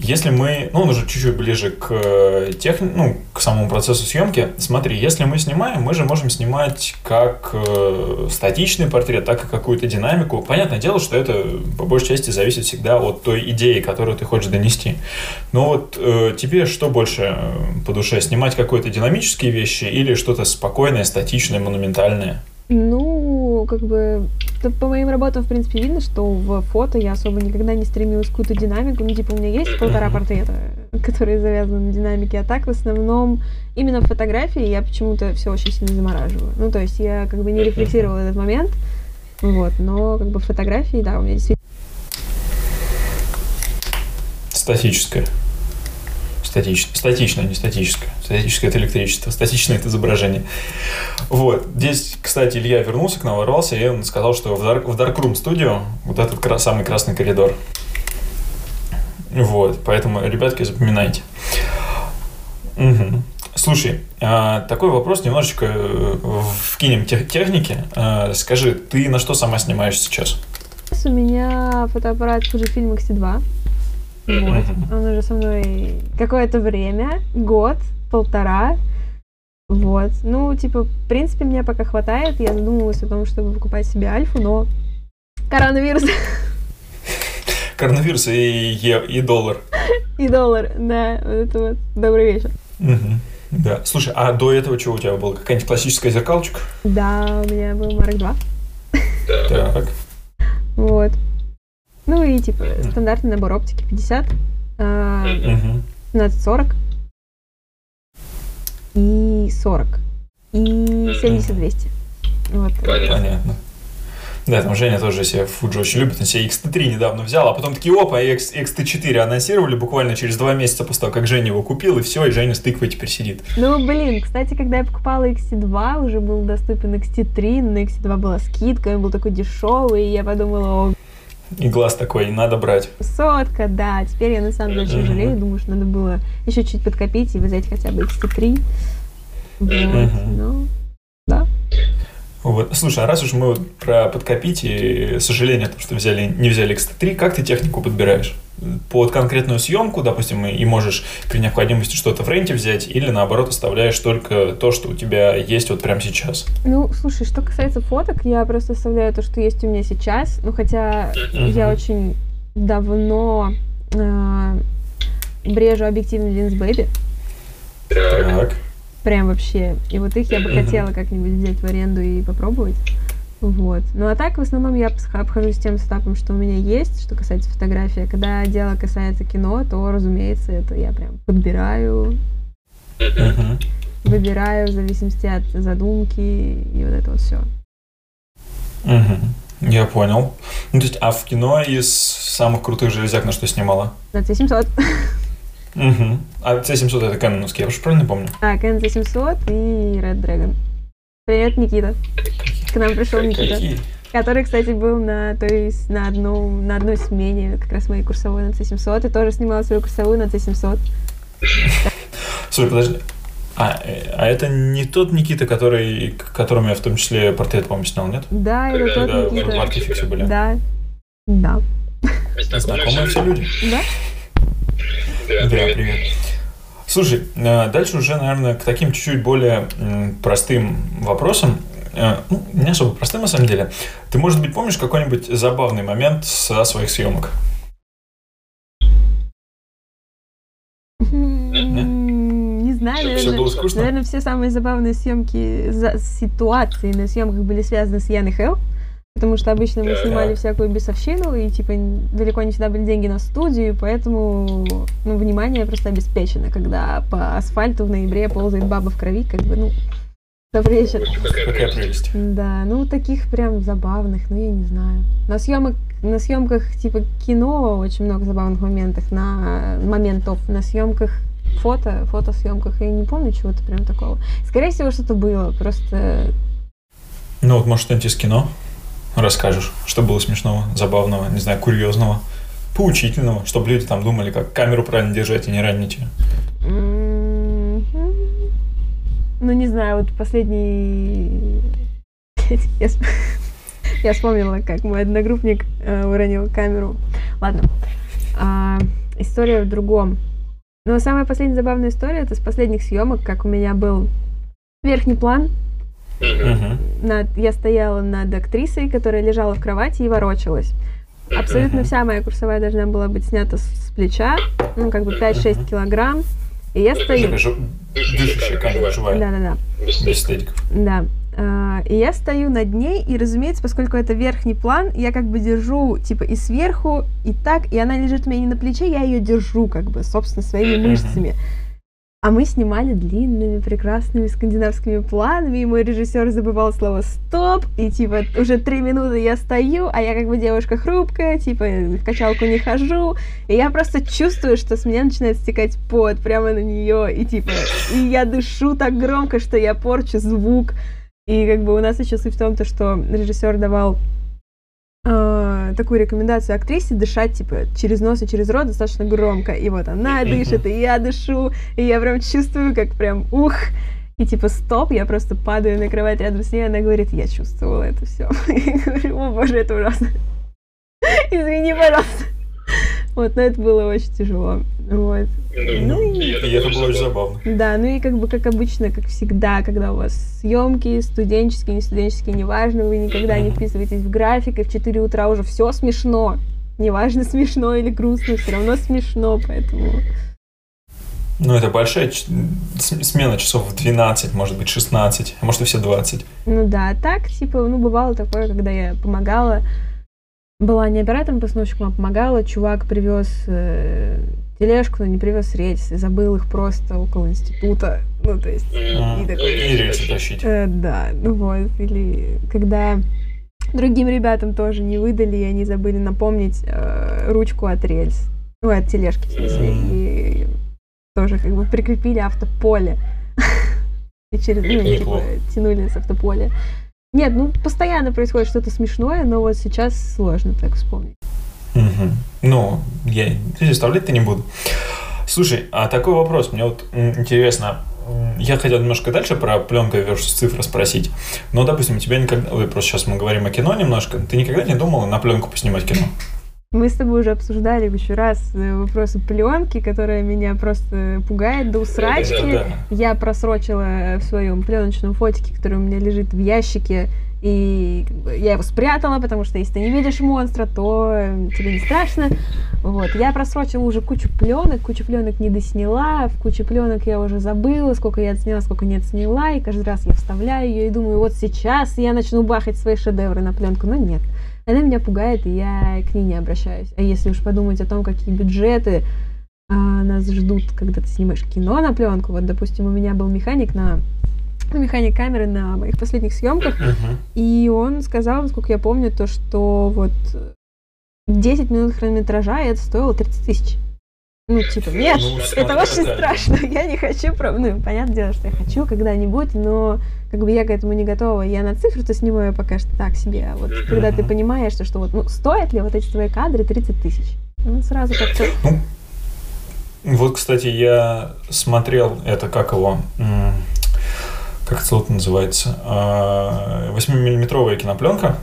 S2: Если мы, ну, он уже чуть-чуть ближе к э, тех, ну, к самому процессу съемки, смотри, если мы снимаем, мы же можем снимать как э, статичный портрет, так и какую-то динамику. Понятное дело, что это по большей части зависит всегда от той идеи, которую ты хочешь донести. Но вот э, тебе что больше э, по душе, снимать какие-то динамические вещи или что-то спокойное, статичное, монументальное?
S3: Ну, как бы, по моим работам, в принципе, видно, что в фото я особо никогда не стремилась к какую-то динамику. Ну, типа, у меня есть полтора портрета, которые завязаны на динамике, а так, в основном, именно в фотографии я почему-то все очень сильно замораживаю. Ну, то есть я как бы не рефлексировала этот момент, вот, но как бы фотографии, да, у меня действительно...
S2: Статическая. Статич... Статичное, не статическое. Статическое – это электричество, статичное – это изображение. Вот. Здесь, кстати, Илья вернулся к нам, ворвался, и он сказал, что в, Dark, в Darkroom Studio вот этот крас, самый красный коридор. Вот. Поэтому, ребятки, запоминайте. Угу. Слушай, а, такой вопрос немножечко э, вкинем тех, техники. А, скажи, ты на что сама снимаешь сейчас?
S3: У меня фотоаппарат Fujifilm X-T2. Вот. Он уже со мной какое-то время, год, полтора. Вот. Ну, типа, в принципе, мне пока хватает. Я задумывалась о том, чтобы покупать себе альфу, но коронавирус.
S2: Коронавирус и, и доллар.
S3: И доллар, да. Вот это вот. Добрый вечер.
S2: Угу. Да. Слушай, а до этого что у тебя было? Какая-нибудь классическая зеркалочка?
S3: Да, у меня был Марк 2.
S2: Так.
S3: Вот. Ну и типа стандартный набор оптики 50, э, 15-40 и 40 и 70-200. Вот.
S2: Понятно. Да, там Женя тоже себе Fuji очень любит, он себе X-T3 недавно взял, а потом такие, опа, X, X-T4 анонсировали буквально через два месяца после того, как Женя его купил, и все, и Женя с тыквой теперь сидит.
S3: Ну, блин, кстати, когда я покупала X-T2, уже был доступен X-T3, на X-T2 была скидка, он был такой дешевый, и я подумала, о,
S2: и глаз такой, надо брать.
S3: Сотка, да. Теперь я на самом деле очень жалею. Думаю, что надо было еще чуть подкопить и взять хотя бы XT3. Вот, ну, да.
S2: Вот. Слушай, а раз уж мы вот про подкопить и сожаление, что взяли, не взяли X3, как ты технику подбираешь? Под конкретную съемку, допустим, и можешь при необходимости что-то в ренте взять, или наоборот оставляешь только то, что у тебя есть вот прямо сейчас?
S3: Ну, слушай, что касается фоток, я просто оставляю то, что есть у меня сейчас. Ну, хотя uh-huh. я очень давно э, брежу объективный линз Baby.
S2: Так.
S3: Прям вообще. И вот их я бы хотела как-нибудь взять в аренду и попробовать. Вот. Ну а так, в основном, я обхожусь тем сетапом, что у меня есть, что касается фотографии. Когда дело касается кино, то, разумеется, это я прям подбираю, выбираю в зависимости от задумки и вот это вот все.
S2: Я понял. Ну, то есть, а в кино из самых крутых железяк на что снимала?
S3: На C700.
S2: Угу. А C700 это Canon, я уж правильно помню?
S3: А, Canon C700 и Red Dragon. Привет, Никита. К нам пришел Никита. Который, кстати, был на, то есть, на, одну, на одной смене, как раз моей курсовой на C700, и тоже снимал свою курсовую на C700.
S2: Слушай, подожди. А, а это не тот Никита, который, которому я в том числе портрет, по-моему, снял, нет?
S3: Да, это тот да, Никита.
S2: В были.
S3: Да. Да.
S2: Знакомые все люди.
S3: Да?
S2: Да, привет. привет. Слушай, э, дальше уже, наверное, к таким чуть-чуть более простым вопросам. Э, ну, не особо простым, на самом деле. Ты, может быть, помнишь какой-нибудь забавный момент со своих съемок?
S3: Не знаю, наверное,
S2: все было скучно?
S3: наверное, все самые забавные съемки, ситуации на съемках были связаны с Яной Хелл потому что обычно мы снимали всякую бесовщину, и, типа, далеко не всегда были деньги на студию, поэтому, ну, внимание просто обеспечено, когда по асфальту в ноябре ползает баба в крови, как бы, ну, добрый вечер.
S2: Какая прелесть.
S3: Да, ну, таких прям забавных, ну, я не знаю. На съемок на съемках типа кино очень много забавных моментов, на моментов на съемках фото, фотосъемках, я не помню чего-то прям такого. Скорее всего, что-то было, просто...
S2: Ну вот, может, что-нибудь из кино? Расскажешь, что было смешного, забавного, не знаю, курьезного, поучительного, чтобы люди там думали, как камеру правильно держать и не ранить ее?
S3: Ну, не знаю, вот последний... Я вспомнила, как мой одногруппник э, уронил камеру. Ладно. А, история в другом. Но самая последняя забавная история это с последних съемок, как у меня был верхний план. Над, я стояла над актрисой, которая лежала в кровати и ворочалась. Абсолютно вся моя курсовая должна была быть снята с, с плеча, ну, как бы 5-6 uh-huh. килограмм. И я стою...
S2: Дышащая камера живая.
S3: Да-да-да.
S2: Без эстетиков.
S3: Да. Uh, и я стою над ней, и, разумеется, поскольку это верхний план, я как бы держу, типа, и сверху, и так, и она лежит у меня не на плече, я ее держу, как бы, собственно, своими мышцами. Uh-huh. А мы снимали длинными, прекрасными скандинавскими планами, и мой режиссер забывал слово «стоп», и, типа, уже три минуты я стою, а я как бы девушка хрупкая, типа, в качалку не хожу, и я просто чувствую, что с меня начинает стекать пот прямо на нее, и, типа, и я дышу так громко, что я порчу звук, и, как бы, у нас еще суть в том, то, что режиссер давал э, такую рекомендацию актрисе дышать, типа, через нос и через рот достаточно громко. И вот она дышит, и я дышу, и я прям чувствую, как прям ух, и типа стоп, я просто падаю на кровать рядом с ней, она говорит, я чувствовала это все. Я говорю, о боже, это ужасно. Извини, пожалуйста. Вот, но это было очень тяжело. Вот.
S2: Ну, и, и это было очень забавно.
S3: Да, ну и как бы, как обычно, как всегда, когда у вас съемки, студенческие, не студенческие, неважно, вы никогда не вписываетесь в график, и в 4 утра уже все смешно. Неважно, смешно или грустно, все равно смешно, поэтому...
S2: Ну, это большая смена часов в 12, может быть, 16, а может и все 20.
S3: Ну да, так, типа, ну, бывало такое, когда я помогала была не оператором-постановщиком, а помогала. Чувак привез э, тележку, но не привез рельсы, забыл их просто около института. Ну, то есть...
S2: А, и, такой, и рельсы тащить.
S3: Э, да, ну вот. Или когда другим ребятам тоже не выдали, и они забыли напомнить э, ручку от рельс. Ну, от тележки, в смысле. И тоже как бы прикрепили автополе. И через, ну, типа, тянули с автополя. Нет, ну постоянно происходит что-то смешное, но вот сейчас сложно так вспомнить.
S2: Угу. Ну, я представлять-то не буду. Слушай, а такой вопрос, мне вот интересно, я хотел немножко дальше про пленка versus цифра спросить. Но, допустим, у тебя никогда... Ой, просто сейчас мы говорим о кино немножко. Ты никогда не думала на пленку поснимать кино?
S3: Мы с тобой уже обсуждали еще раз э, вопросы пленки, которая меня просто пугает до усрачки. Да, да. Я просрочила в своем пленочном фотике, который у меня лежит в ящике, и я его спрятала, потому что если ты не видишь монстра, то э, тебе не страшно. Вот. Я просрочила уже кучу пленок, кучу пленок не досняла, в кучу пленок я уже забыла, сколько я отсняла, сколько не отсняла, и каждый раз я вставляю ее и думаю, вот сейчас я начну бахать свои шедевры на пленку, но нет. Она меня пугает, и я к ней не обращаюсь. А если уж подумать о том, какие бюджеты а, нас ждут, когда ты снимаешь кино на пленку, вот, допустим, у меня был механик на механик камеры на моих последних съемках, uh-huh. и он сказал, насколько я помню, то, что вот 10 минут хронометража, и это стоило 30 тысяч. Ну, типа, нет, ну, это очень да. страшно. Я не хочу, ну, понятное дело, что я хочу когда-нибудь, но как бы я к этому не готова. Я на цифру-то снимаю пока что так себе. А вот uh-huh. когда ты понимаешь, что, что вот, ну, стоят ли вот эти твои кадры 30 тысяч? Ну, сразу как-то...
S2: Ну, вот, кстати, я смотрел это, как его, как это называется, 8-миллиметровая а, кинопленка.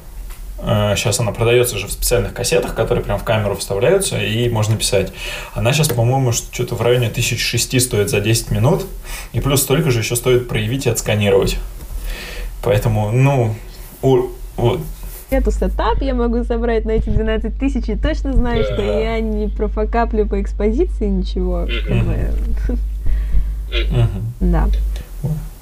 S2: Сейчас а, она продается же в специальных кассетах, которые прям в камеру вставляются, и можно писать. Она сейчас, по-моему, что-то в районе 1006 стоит за 10 минут, и плюс столько же еще стоит проявить и отсканировать. Поэтому, ну, у, вот,
S3: Эту сетап я могу собрать на эти 12 тысяч и точно знаю, что я не профокаплю по экспозиции ничего. Да.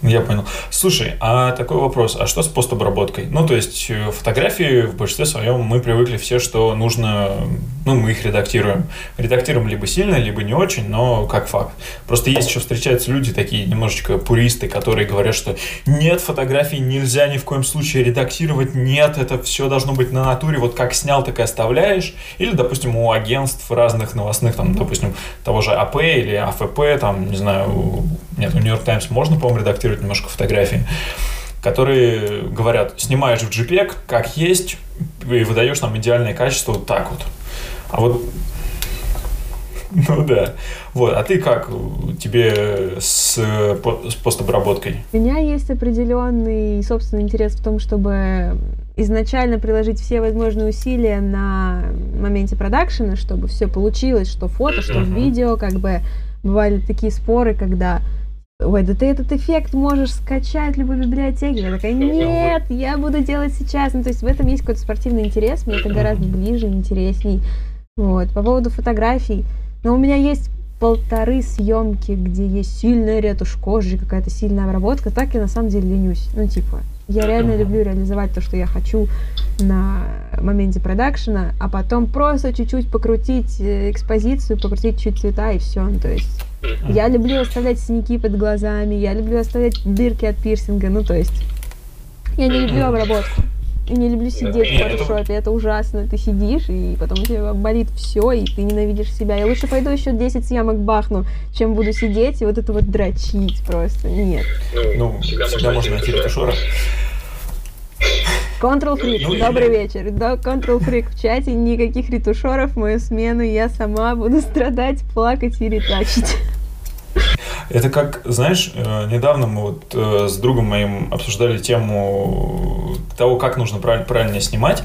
S2: Я понял. Слушай, а такой вопрос, а что с постобработкой? Ну, то есть э, фотографии в большинстве своем мы привыкли все, что нужно, ну, мы их редактируем. Редактируем либо сильно, либо не очень, но как факт. Просто есть еще встречаются люди такие немножечко пуристы, которые говорят, что нет, фотографии нельзя ни в коем случае редактировать, нет, это все должно быть на натуре, вот как снял, так и оставляешь. Или, допустим, у агентств разных новостных, там, допустим, того же АП или АФП, там, не знаю, нет, у Нью-Йорк Таймс можно, по-моему, редактировать немножко фотографии, которые говорят, снимаешь в JPEG, как есть, и выдаешь нам идеальное качество вот так вот. А вот ну да. Вот. А ты как? Тебе с, с постобработкой?
S3: У меня есть определенный собственный интерес в том, чтобы изначально приложить все возможные усилия на моменте продакшена, чтобы все получилось, что фото, что uh-huh. видео, как бы бывали такие споры, когда ой, да ты этот эффект можешь скачать в любой библиотеке. Я такая, нет, я буду делать сейчас. Ну, то есть в этом есть какой-то спортивный интерес, мне это гораздо ближе, интересней. Вот. По поводу фотографий, но у меня есть полторы съемки, где есть сильная ретушь кожи, какая-то сильная обработка, так я на самом деле ленюсь. Ну, типа, я реально люблю реализовать то, что я хочу на моменте продакшена, а потом просто чуть-чуть покрутить э, экспозицию, покрутить чуть цвета и все. Ну, то есть я люблю оставлять синяки под глазами, я люблю оставлять дырки от пирсинга, ну то есть я не люблю обработку. И не люблю сидеть в фотошопе, это ужасно. Ты сидишь, и потом у тебя болит все, и ты ненавидишь себя. Я лучше пойду еще 10 съемок бахну, чем буду сидеть и вот это вот дрочить просто. Нет.
S2: Ну, всегда, всегда можно найти ретушера.
S3: Control Freak, ну, добрый или... вечер. Да, Control Freak в чате, никаких ретушеров в мою смену, я сама буду страдать, плакать и ретачить.
S2: Это как, знаешь, э, недавно мы вот э, с другом моим обсуждали тему того, как нужно правильно, снимать.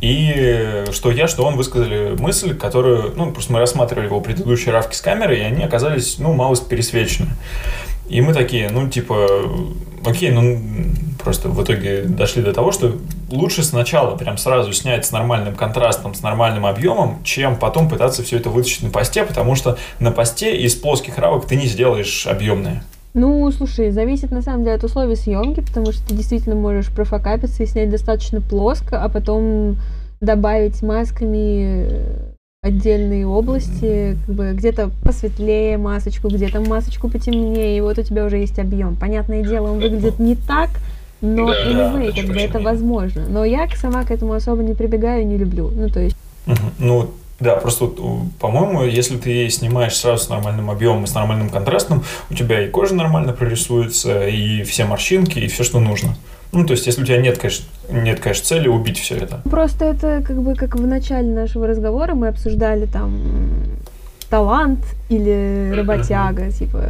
S2: И что я, что он высказали мысль, которую, ну, просто мы рассматривали его предыдущие равки с камерой, и они оказались, ну, малость пересвечены. И мы такие, ну, типа, окей, ну, просто в итоге дошли до того, что лучше сначала прям сразу снять с нормальным контрастом, с нормальным объемом, чем потом пытаться все это вытащить на посте, потому что на посте из плоских равок ты не сделаешь объемные.
S3: Ну, слушай, зависит на самом деле от условий съемки, потому что ты действительно можешь профокапиться и снять достаточно плоско, а потом добавить масками отдельные области, как бы где-то посветлее масочку, где-то масочку потемнее, и вот у тебя уже есть объем. Понятное дело, он выглядит не так, но да, anyway, да, как бы это возможно. Но я сама к этому особо не прибегаю, не люблю. Ну, то есть...
S2: Угу. Ну, да, просто, по-моему, если ты снимаешь сразу с нормальным объемом и с нормальным контрастом, у тебя и кожа нормально прорисуется, и все морщинки, и все, что нужно. Ну, то есть, если у тебя нет, конечно, нет, конечно, цели убить все это.
S3: Просто это как бы как в начале нашего разговора мы обсуждали там талант или работяга, типа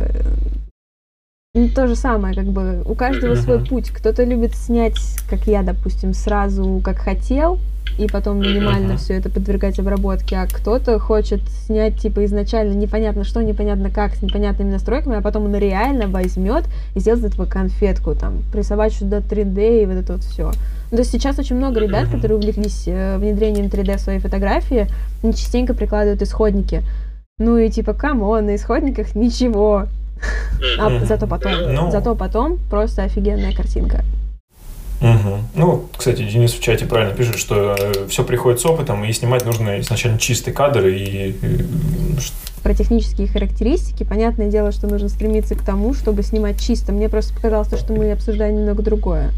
S3: Ну, то же самое, как бы у каждого uh-huh. свой путь. Кто-то любит снять, как я, допустим, сразу, как хотел, и потом минимально uh-huh. все это подвергать обработке, а кто-то хочет снять типа изначально непонятно что, непонятно как, с непонятными настройками, а потом он реально возьмет и сделает из этого конфетку, там, присобачить сюда 3D и вот это вот все. Ну, то есть сейчас очень много ребят, uh-huh. которые увлеклись э, внедрением 3D в свои фотографии, они частенько прикладывают исходники. Ну и типа, come on, на исходниках ничего. А зато потом, ну... зато потом просто офигенная картинка.
S2: Угу. Ну, кстати, Денис в чате правильно пишет, что э, все приходит с опытом, и снимать нужно изначально чистый кадр и...
S3: Про технические характеристики, понятное дело, что нужно стремиться к тому, чтобы снимать чисто. Мне просто показалось, что мы обсуждаем немного другое.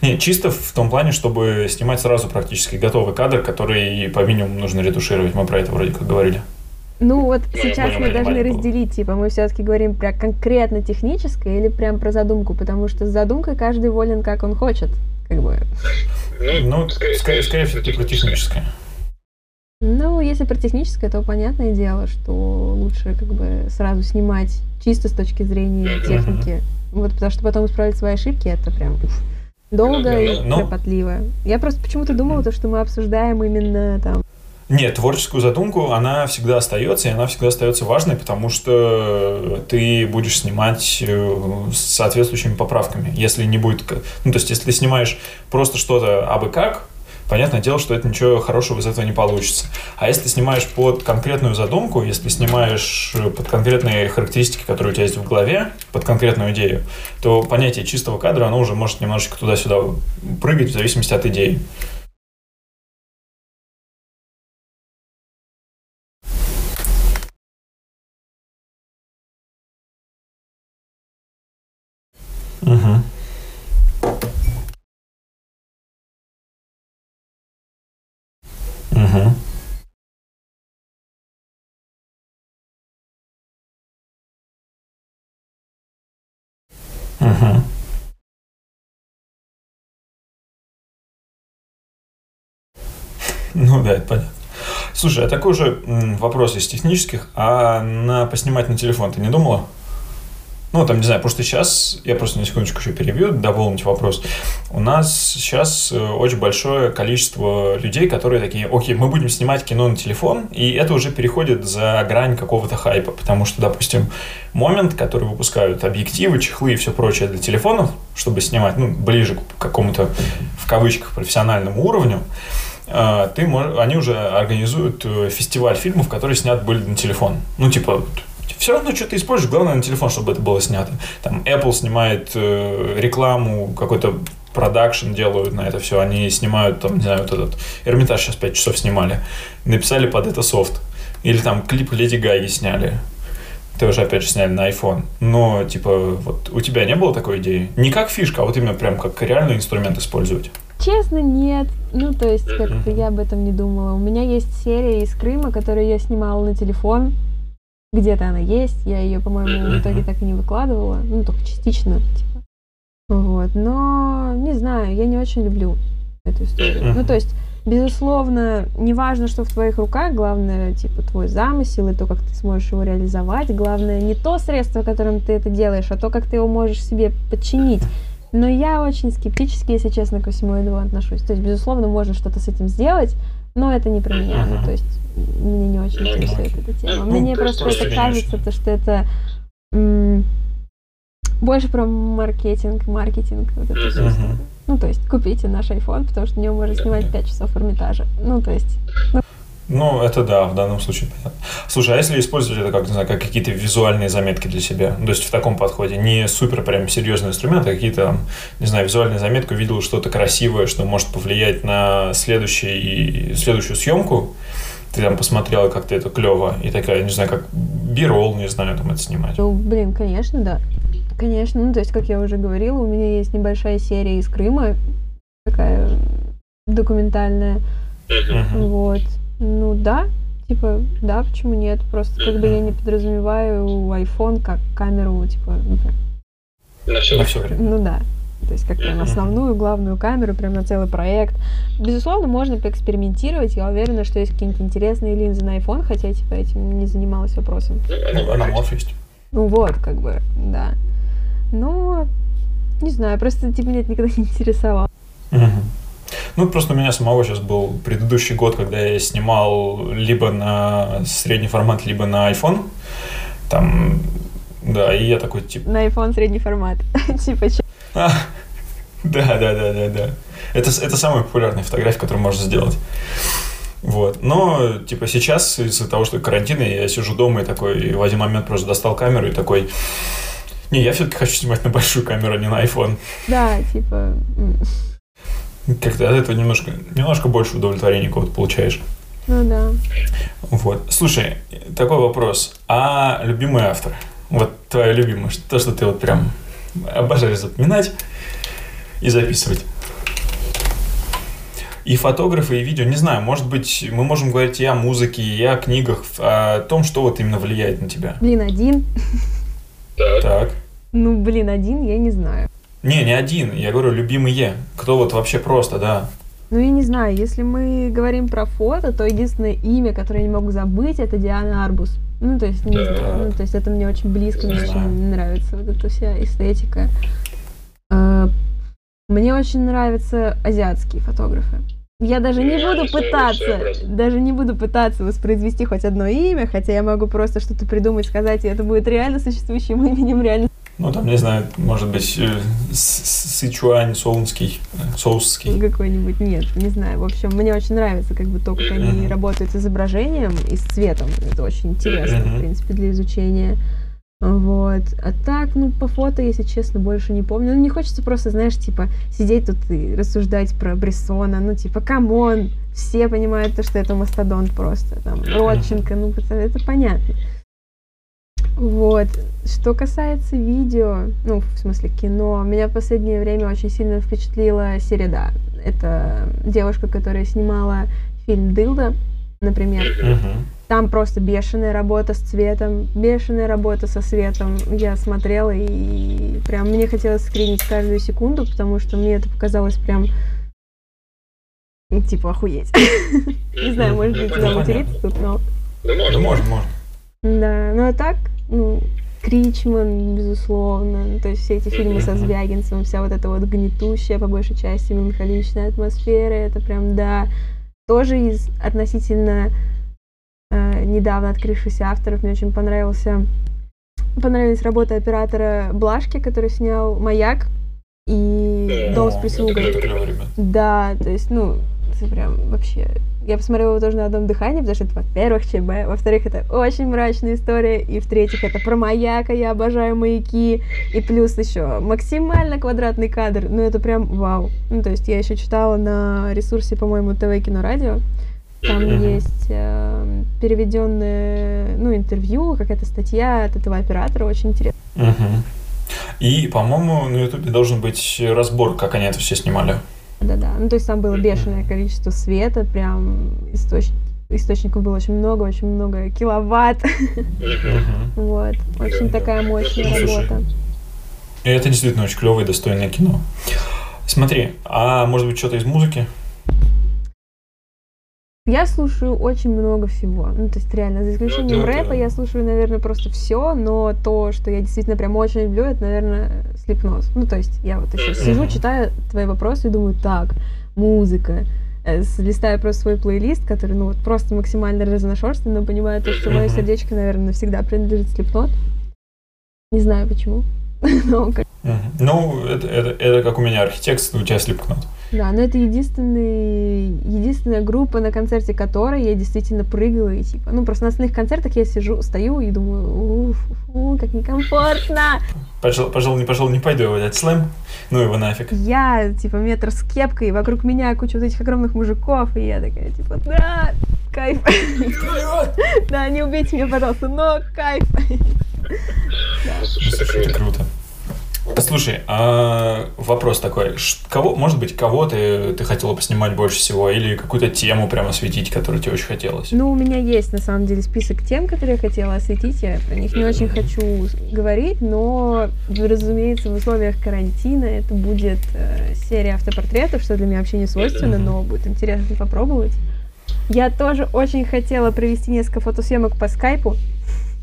S2: Не, чисто в том плане, чтобы снимать сразу практически готовый кадр, который по минимуму нужно ретушировать. Мы про это вроде как говорили.
S3: Ну вот сейчас мы должны разделить, типа, мы все-таки говорим про конкретно техническое или прям про задумку, потому что с задумкой каждый волен, как он хочет, как бы.
S2: Ну, ну скорее, скорее, скорее все-таки про техническое.
S3: Ну, если про техническое, то понятное дело, что лучше как бы сразу снимать чисто с точки зрения техники. Вот, потому что потом исправить свои ошибки, это прям уф, долго uh-huh. и Но... кропотливо. Я просто почему-то думала, то, что мы обсуждаем именно там
S2: нет, творческую задумку, она всегда остается, и она всегда остается важной, потому что ты будешь снимать э, с соответствующими поправками. Если не будет... Ну, то есть, если ты снимаешь просто что-то абы как, понятное дело, что это ничего хорошего из этого не получится. А если ты снимаешь под конкретную задумку, если снимаешь под конкретные характеристики, которые у тебя есть в голове, под конкретную идею, то понятие чистого кадра, оно уже может немножечко туда-сюда прыгать в зависимости от идеи. Угу. Ну да, это понятно. Слушай, а такой же вопрос из технических. А на поснимать на телефон ты не думала? Ну, там, не знаю, просто сейчас, я просто на секундочку еще перебью, дополнить вопрос. У нас сейчас э, очень большое количество людей, которые такие, окей, мы будем снимать кино на телефон, и это уже переходит за грань какого-то хайпа, потому что, допустим, момент, который выпускают объективы, чехлы и все прочее для телефонов, чтобы снимать, ну, ближе к какому-то, в кавычках, профессиональному уровню, э, ты, они уже организуют э, фестиваль фильмов, которые снят были на телефон. Ну, типа, все равно что-то используешь, главное на телефон, чтобы это было снято. Там Apple снимает э, рекламу, какой-то продакшн делают на это все. Они снимают, там, не знаю, вот этот Эрмитаж сейчас 5 часов снимали. Написали под это софт. Или там клип Леди Гаги сняли. Тоже, опять же, сняли на iPhone. Но, типа, вот у тебя не было такой идеи? Не как фишка, а вот именно прям как реальный инструмент использовать.
S3: Честно, нет. Ну, то есть, как-то я об этом не думала. У меня есть серия из Крыма, которую я снимала на телефон. Где-то она есть, я ее, по-моему, в итоге так и не выкладывала, ну, только частично, типа. Вот, но, не знаю, я не очень люблю эту историю. Ну, то есть, безусловно, не важно, что в твоих руках, главное, типа, твой замысел и то, как ты сможешь его реализовать. Главное, не то средство, которым ты это делаешь, а то, как ты его можешь себе подчинить. Но я очень скептически, если честно, ко всему этому отношусь. То есть, безусловно, можно что-то с этим сделать, но это не про меня. Ну, то есть, мне не очень ну, интересует эта тема. Ну, мне просто, просто это кажется, то, что это больше про маркетинг, маркетинг. Вот это uh-huh. Ну, то есть, купите наш iPhone, потому что в нем можно снимать 5 часов Эрмитажа. Ну, то есть... Ну,
S2: ну, это да, в данном случае понятно. Слушай, а если использовать это как, не знаю, как какие-то визуальные заметки для себя, то есть в таком подходе, не супер прям серьезный инструмент, а какие-то, не знаю, визуальные заметки, увидел что-то красивое, что может повлиять на следующий, следующую съемку, ты там посмотрела, как ты это клево, и такая, не знаю, как бирол, не знаю, там это снимать.
S3: Ну, блин, конечно, да. Конечно, ну, то есть, как я уже говорила, у меня есть небольшая серия из Крыма, такая документальная. Uh-huh. Вот. Ну, да, типа, да, почему нет? Просто как бы я не подразумеваю iPhone как камеру, типа, ну,
S2: на все, на все время.
S3: Ну да. То есть как прям основную, главную камеру, прям на целый проект. Безусловно, можно поэкспериментировать. Я уверена, что есть какие-нибудь интересные линзы на iPhone, хотя я типа этим не занималась вопросом.
S2: Ну, аноморф есть.
S3: Ну вот, как бы, да. но не знаю, просто типа меня это никогда не интересовало.
S2: Ну, просто у меня самого сейчас был предыдущий год, когда я снимал либо на средний формат, либо на iPhone. Там, да, и я такой, типа...
S3: На iPhone средний формат. типа...
S2: А, да, да, да, да, да. Это, это самая популярная фотография, которую можно сделать. Вот. Но, типа, сейчас из-за того, что карантин, я сижу дома и такой, в один момент просто достал камеру и такой, не, я все-таки хочу снимать на большую камеру, а не на iPhone.
S3: Да, типа...
S2: Как-то от этого немножко, немножко больше удовлетворения какого-то получаешь.
S3: Ну да.
S2: Вот. Слушай, такой вопрос. А любимый автор? Вот твоя любимая, то, что ты вот прям обожаешь запоминать и записывать. И фотографы, и видео, не знаю, может быть, мы можем говорить и о музыке, и о книгах, о том, что вот именно влияет на тебя.
S3: Блин, один.
S2: Так. так.
S3: Ну, блин, один, я не знаю.
S2: Не, не один, я говорю, любимые. Кто вот вообще просто, да.
S3: Ну, я не знаю, если мы говорим про фото, то единственное имя, которое я не могу забыть, это Диана Арбус. Ну, то есть, не да. знаю, ну, то есть это мне очень близко, мне очень нравится вот эта вся эстетика. А, мне очень нравятся азиатские фотографы. Я даже не буду пытаться, даже не буду пытаться воспроизвести хоть одно имя, хотя я могу просто что-то придумать, сказать, и это будет реально существующим именем, реально
S2: ну, там, не знаю, может быть, э, Сычуань, Солнский, э, Соусский.
S3: Какой-нибудь, нет, не знаю. В общем, мне очень нравится, как бы, то, как они работают с изображением и с цветом. Это очень интересно, в принципе, для изучения. Вот. А так, ну, по фото, если честно, больше не помню. Ну, не хочется просто, знаешь, типа, сидеть тут и рассуждать про Брессона. Ну, типа, come on, все понимают то, что это мастодонт просто. Там, Родченко, ну, это понятно. Вот. Что касается видео, ну, в смысле кино, меня в последнее время очень сильно впечатлила Середа. Это девушка, которая снимала фильм «Дылда», например. Uh-huh. Там просто бешеная работа с цветом, бешеная работа со светом. Я смотрела и прям мне хотелось скринить каждую секунду, потому что мне это показалось прям типа охуеть. Не знаю, может быть, тебя материться тут, но...
S2: Да можно, можно.
S3: Да, ну а так, ну, Кричман, безусловно, то есть все эти фильмы со Звягинцевым, вся вот эта вот гнетущая, по большей части, меланхоличная атмосфера, это прям, да, тоже из относительно э, недавно открывшихся авторов мне очень понравился понравилась работа оператора Блашки, который снял «Маяк» и «Дом с прислугой». Да, то есть, ну, это прям вообще я посмотрела его тоже на одном дыхании, потому что это, во-первых, ЧБ, во-вторых, это очень мрачная история, и в-третьих, это про маяка, я обожаю маяки, и плюс еще максимально квадратный кадр, ну это прям вау. Ну, то есть я еще читала на ресурсе, по-моему, ТВ Кино Радио, там есть э, переведенное, ну, интервью, какая-то статья от этого оператора, очень интересно.
S2: Uh-huh. И, по-моему, на Ютубе должен быть разбор, как они это все снимали.
S3: Да-да. Ну, то есть там было бешеное количество света, прям источ... источников было очень много, очень много киловатт. Вот. Очень такая мощная работа.
S2: Это действительно очень клевое и достойное кино. Смотри, а может быть что-то из музыки?
S3: Я слушаю очень много всего. Ну, то есть, реально, за исключением рэпа, я слушаю, наверное, просто все, но то, что я действительно прям очень люблю, это, наверное, слепнос. Ну, то есть, я вот еще сижу, читаю твои вопросы и думаю, так, музыка, э, листаю просто свой плейлист, который, ну, вот просто максимально разношерстный, но понимаю то, что мое сердечко, наверное, навсегда принадлежит слепнот. Не знаю почему.
S2: Ну, это, это, это как у меня архитектор, у тебя слепнот.
S3: Да, но это единственный, единственная группа, на концерте которой я действительно прыгала и типа, ну просто на остальных концертах я сижу, стою и думаю, уф, уф, как некомфортно.
S2: Пошел, пошел, не пошел, не пойду в этот слэм, ну его нафиг.
S3: Я, типа, метр с кепкой, вокруг меня куча вот этих огромных мужиков, и я такая, типа, да, кайф. Да, не убейте меня, пожалуйста, но кайф.
S2: Слушай, это круто. Слушай, а вопрос такой, кого, может быть, кого ты, ты хотела поснимать больше всего, или какую-то тему прямо осветить, которую тебе очень хотелось?
S3: Ну, у меня есть, на самом деле, список тем, которые я хотела осветить, я про них не очень хочу говорить, но, разумеется, в условиях карантина это будет э, серия автопортретов, что для меня вообще не свойственно, но будет интересно попробовать. Я тоже очень хотела провести несколько фотосъемок по скайпу,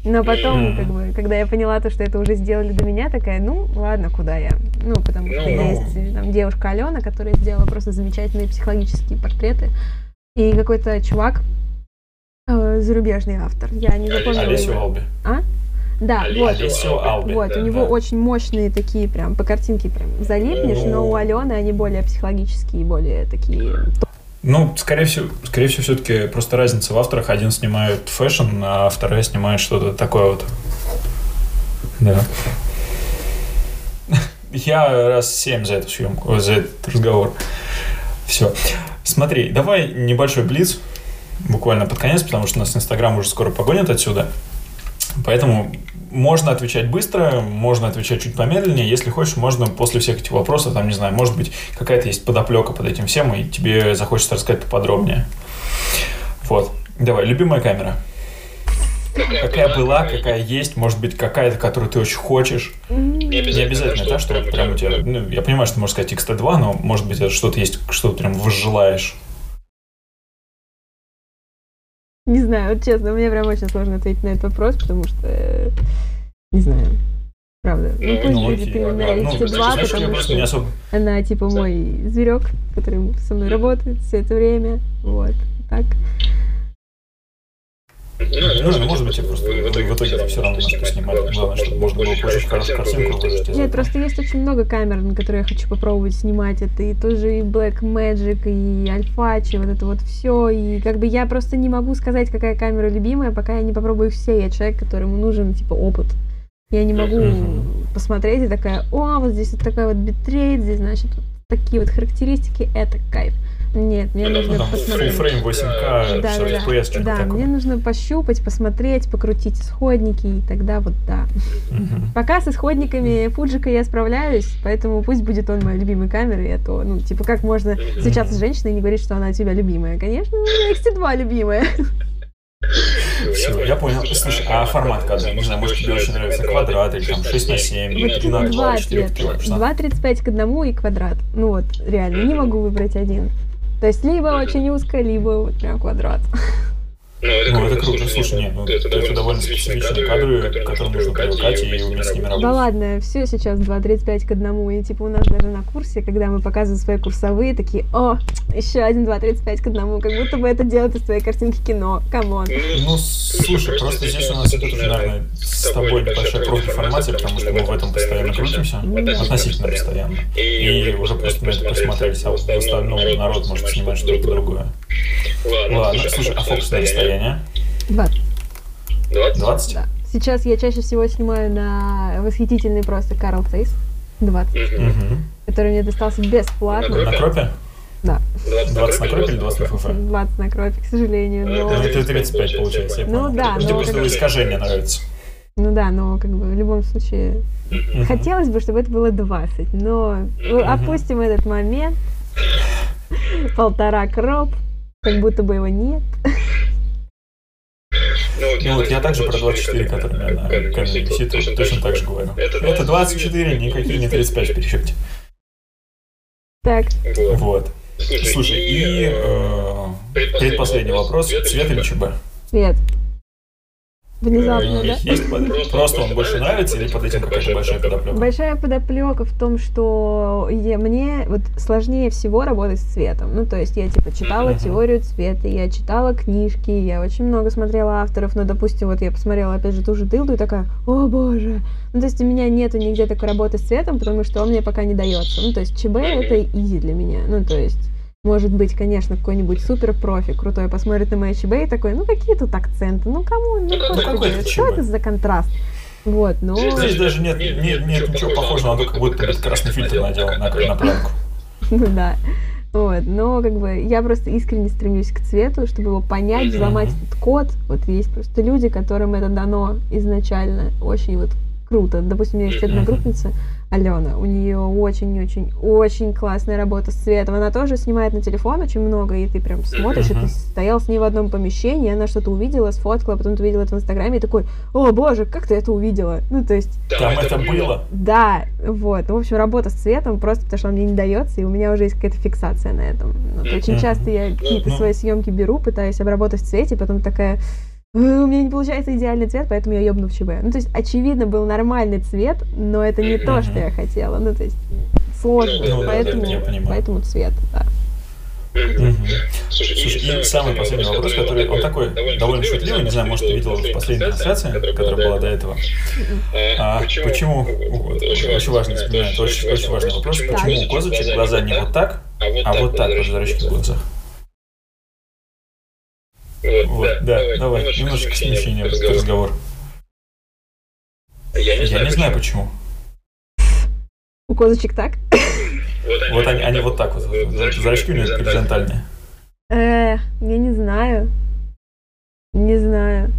S3: Но потом, как бы, когда я поняла то, что это уже сделали до меня, такая, ну, ладно, куда я? Ну, потому что ну, есть там девушка Алена, которая сделала просто замечательные психологические портреты. И какой-то чувак, э, зарубежный автор, я не запомнила
S2: Алессио его. Алби.
S3: А? Да,
S2: Алессио
S3: вот.
S2: Алби.
S3: Вот,
S2: да,
S3: у него
S2: да.
S3: очень мощные такие прям, по картинке прям залипнешь, но у Алены они более психологические, более такие
S2: ну, скорее всего, скорее всего, все-таки просто разница в авторах. Один снимает фэшн, а вторая снимает что-то такое вот. Да. Я раз семь за эту съемку, за этот разговор. Все. Смотри, давай небольшой блиц, буквально под конец, потому что нас Инстаграм уже скоро погонят отсюда. Поэтому можно отвечать быстро, можно отвечать чуть помедленнее. Если хочешь, можно после всех этих вопросов, там, не знаю, может быть, какая-то есть подоплека под этим всем, и тебе захочется рассказать поподробнее. Вот. Давай, любимая камера. Какая была, какая есть, может быть, какая-то, которую ты очень хочешь. Не обязательно та, что вот прям у тебя... Ну, я понимаю, что ты можешь сказать XT2, но, может быть, это что-то есть, что ты прям возжелаешь.
S3: Не знаю, вот честно, мне прям очень сложно ответить на этот вопрос, потому что не знаю. Правда. Ну, пусть ну, будет именно ну, XT2, потому что не особо... она типа мой зверек, который со мной работает все это время. Вот. Так.
S2: Ну, ну, может быть, я просто в итоге, в итоге все равно что снимать. Главное, чтобы можно было получить хорошую картинку выложить.
S3: Нет, просто есть очень много камер, на которые я хочу попробовать снимать. Это и тоже и Black Magic, и Alphachi, вот это вот все. И как бы я просто не могу сказать, какая камера любимая, пока я не попробую их все. Я человек, которому нужен, типа, опыт. Я не могу посмотреть и такая, о, вот здесь вот такой вот битрейт, здесь, значит, вот такие вот характеристики, это кайф. Нет, мне ну, нужно
S2: там
S3: посмотреть.
S2: Frame 8К, да, 60
S3: да,
S2: FPS,
S3: Да,
S2: такое.
S3: мне нужно пощупать, посмотреть, покрутить исходники, и тогда вот да.
S2: Угу.
S3: Пока с исходниками Фуджика я справляюсь, поэтому пусть будет он моей любимой камерой, а то, ну, типа, как можно встречаться с женщиной не говорить, что она у тебя любимая? Конечно, у меня XT2 любимая.
S2: Все, я понял. Слушай, а формат кадра? Не знаю, может тебе очень нравится квадрат или там 6 на 7, или 3 на 2, 4
S3: 2,35 к одному и квадрат. Ну вот, реально, не могу выбрать один. То есть либо очень узко, либо вот прям квадрат.
S2: Ну, это, ну, это круто. Слушай, нет, ну, это, это довольно специфичные кадры, к которым нужно привыкать и уметь с ними работать.
S3: Да ладно, все сейчас 2.35 к одному. И типа у нас даже на курсе, когда мы показываем свои курсовые, такие, о, еще один 2.35 к одному, как будто бы это делает из твоей картинки кино. Come on.
S2: Ну, слушай, просто здесь у нас идет уже, наверное, с тобой небольшая профдеформация, потому что мы в этом постоянно крутимся, относительно постоянно. И уже просто на это посмотрелись, а в остальном народ может снимать что-то другое. Ладно, слушай, а фокусное расстояние?
S3: 20.
S2: 20?
S3: Да. Сейчас я чаще всего снимаю на восхитительный просто Карл Цейс 20,
S2: угу.
S3: который мне достался бесплатно.
S2: На кропе?
S3: Да.
S2: 20 на кропе или 20 на ФФ?
S3: 20 на кропе, к сожалению. Но...
S2: Это 35 получается, я
S3: Ну да,
S2: Тебе просто как... искажение нравится.
S3: Ну да, но как бы в любом случае uh-huh. хотелось бы, чтобы это было 20, но uh-huh. опустим этот момент. Полтора кроп, как будто бы его нет.
S2: Ну вот, ну, вот я также про 24, который меня на камере висит, точно, точно так же говорю. Это 24, никакие не 35 в пересчете.
S3: Так.
S2: Вот. Слушай, и э, предпоследний вопрос. Цвет или ЧБ?
S3: Цвет. Внезапно,
S2: да? Есть под... Просто он больше нравится или под этим какая-то большая подоплека?
S3: Большая подоплека в том, что я, мне вот сложнее всего работать с цветом. Ну, то есть я типа читала uh-huh. теорию цвета, я читала книжки, я очень много смотрела авторов, но, допустим, вот я посмотрела опять же ту же дылду и такая, о боже. Ну, то есть у меня нету нигде такой работы с цветом, потому что он мне пока не дается. Ну, то есть ЧБ это изи для меня. Ну, то есть может быть, конечно, какой-нибудь супер профи крутой посмотрит на мои ЧБ и такой, ну какие тут акценты, ну кому, ну, это что это за контраст? Вот, но...
S2: Здесь даже нет, нет, нет ничего похожего на то, как будто ты красный фильтр надел на, на пленку.
S3: Ну да. Вот, но как бы я просто искренне стремлюсь к цвету, чтобы его понять, взломать этот код. Вот есть просто люди, которым это дано изначально очень вот круто. Допустим, у меня есть одногруппница, Алена. У нее очень-очень-очень классная работа с цветом. Она тоже снимает на телефон очень много, и ты прям смотришь, uh-huh. и ты стоял с ней в одном помещении, она что-то увидела, сфоткала, потом ты увидела это в Инстаграме, и такой, о боже, как ты это увидела? Ну, то есть...
S2: Там это было?
S3: Да, вот. Ну, в общем, работа с цветом просто потому, что он мне не дается, и у меня уже есть какая-то фиксация на этом. Вот, очень часто я какие-то свои съемки беру, пытаюсь обработать в цвете, потом такая у меня не получается идеальный цвет, поэтому я ебну в ЧБ. Ну, то есть, очевидно, был нормальный цвет, но это не то, что я хотела. Ну, то есть, сложно, ну, поэтому, да, да, поэтому цвет, да.
S2: Угу. Слушай, Слушай, и, и самый последний вопрос, который, он такой довольно шутливый, не знаю, может, ты видел в последней трансляции, которая была до этого. А, почему, вот, очень важно вспоминать, очень, очень важный вопрос, почему у козочек глаза не вот так, а вот так, под зрачки в глазах? Вот, да, давай, немножечко смещение в разговор. Я не знаю почему.
S3: У козочек так?
S2: Вот они, они вот так вот. Зрачки у них горизонтальные.
S3: Э, я не знаю. Не знаю.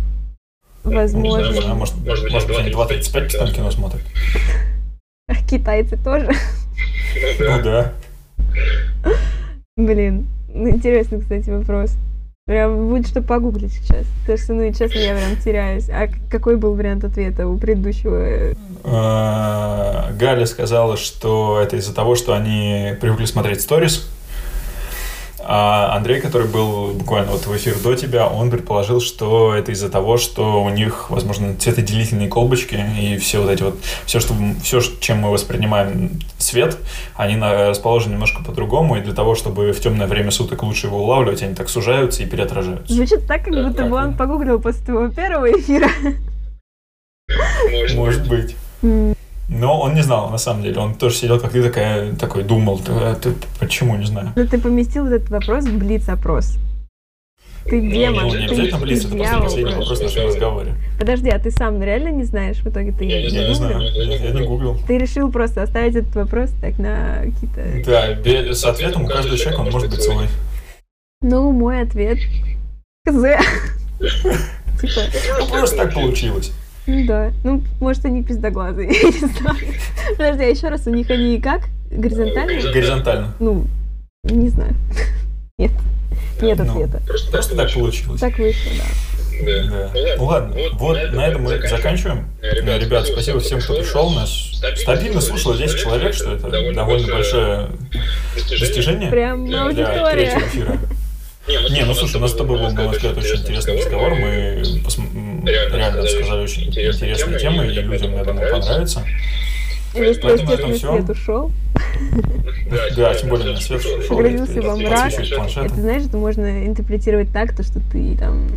S3: Возможно. Не знаю,
S2: может, может, может быть, они 2.35 там кино смотрят.
S3: А китайцы тоже?
S2: Ну да.
S3: Блин, ну, интересный, кстати, вопрос. Прям будет что погуглить сейчас. Потому что, ну, честно, я прям теряюсь. А какой был вариант ответа у предыдущего?
S2: А, Галя сказала, что это из-за того, что они привыкли смотреть сторис, а Андрей, который был буквально вот в эфир до тебя, он предположил, что это из-за того, что у них, возможно, цветоделительные колбочки и все вот эти вот, все, что, все, чем мы воспринимаем свет, они расположены немножко по-другому, и для того, чтобы в темное время суток лучше его улавливать, они так сужаются и переотражаются.
S3: Звучит так, как будто бы он погуглил после твоего первого эфира.
S2: Может быть. Но он не знал, на самом деле. Он тоже сидел, как ты такая, такой думал. Ты, а ты, почему, не знаю.
S3: Ну, ты поместил этот вопрос в блиц-опрос. Ты ну, демон. Ну,
S2: не обязательно блиц, это просто последний вопрос в нашем разговоре.
S3: Подожди, а ты сам реально не знаешь? В итоге ты
S2: я, я не знаю, я, я не гуглил.
S3: Ты решил просто оставить этот вопрос так на какие-то...
S2: Да, с ответом у каждого человека он может быть свой.
S3: Ну, мой ответ... З.
S2: Типа... Ну, просто так получилось.
S3: Ну да. Ну, может, они пиздоглазые, я не знаю. Подожди, а еще раз, у них они как? Горизонтально?
S2: Горизонтально.
S3: Ну, не знаю. Нет. Нет ну, ответа.
S2: Просто, просто так получилось.
S3: Так вышло, да.
S2: Да. да. Ну ладно, вот, вот на этом мы заканчиваем. Ребят, Ребят спасибо всем, кто пришел. Нас стабильно слушало 10 человек, что это довольно большое достижение
S3: Прям
S2: для третьего эфира. Не, ну слушай, у нас с тобой был, на мой взгляд, очень интересный разговор. Мы пос... реально рассказали очень интересные темы, и людям, я думаю, понравится.
S3: Поэтому это все. свет ушел.
S2: Да, тем более на свет ушел.
S3: Погрузился во мрак. Это, знаешь, это можно интерпретировать так, то, что ты там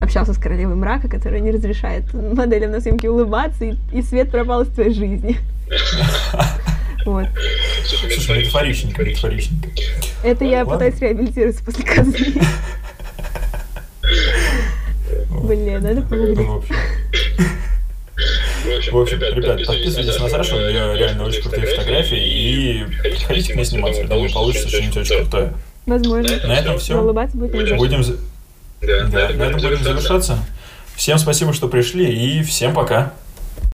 S3: общался с королевой мрака, которая не разрешает моделям на съемке улыбаться, и, и свет пропал из твоей жизни. Вот.
S2: Слушай, метафоричненько, метафоричненько.
S3: Это я пытаюсь реабилитироваться после казни. Блин, надо погуглить.
S2: В общем, ребят, подписывайтесь на Сашу, у нее реально очень крутые фотографии, и приходите к ней сниматься, я думаю, получится что-нибудь очень крутое.
S3: Возможно.
S2: На этом все.
S3: Улыбаться будет
S2: Будем, да, на этом будем завершаться. Всем спасибо, что пришли, и всем пока.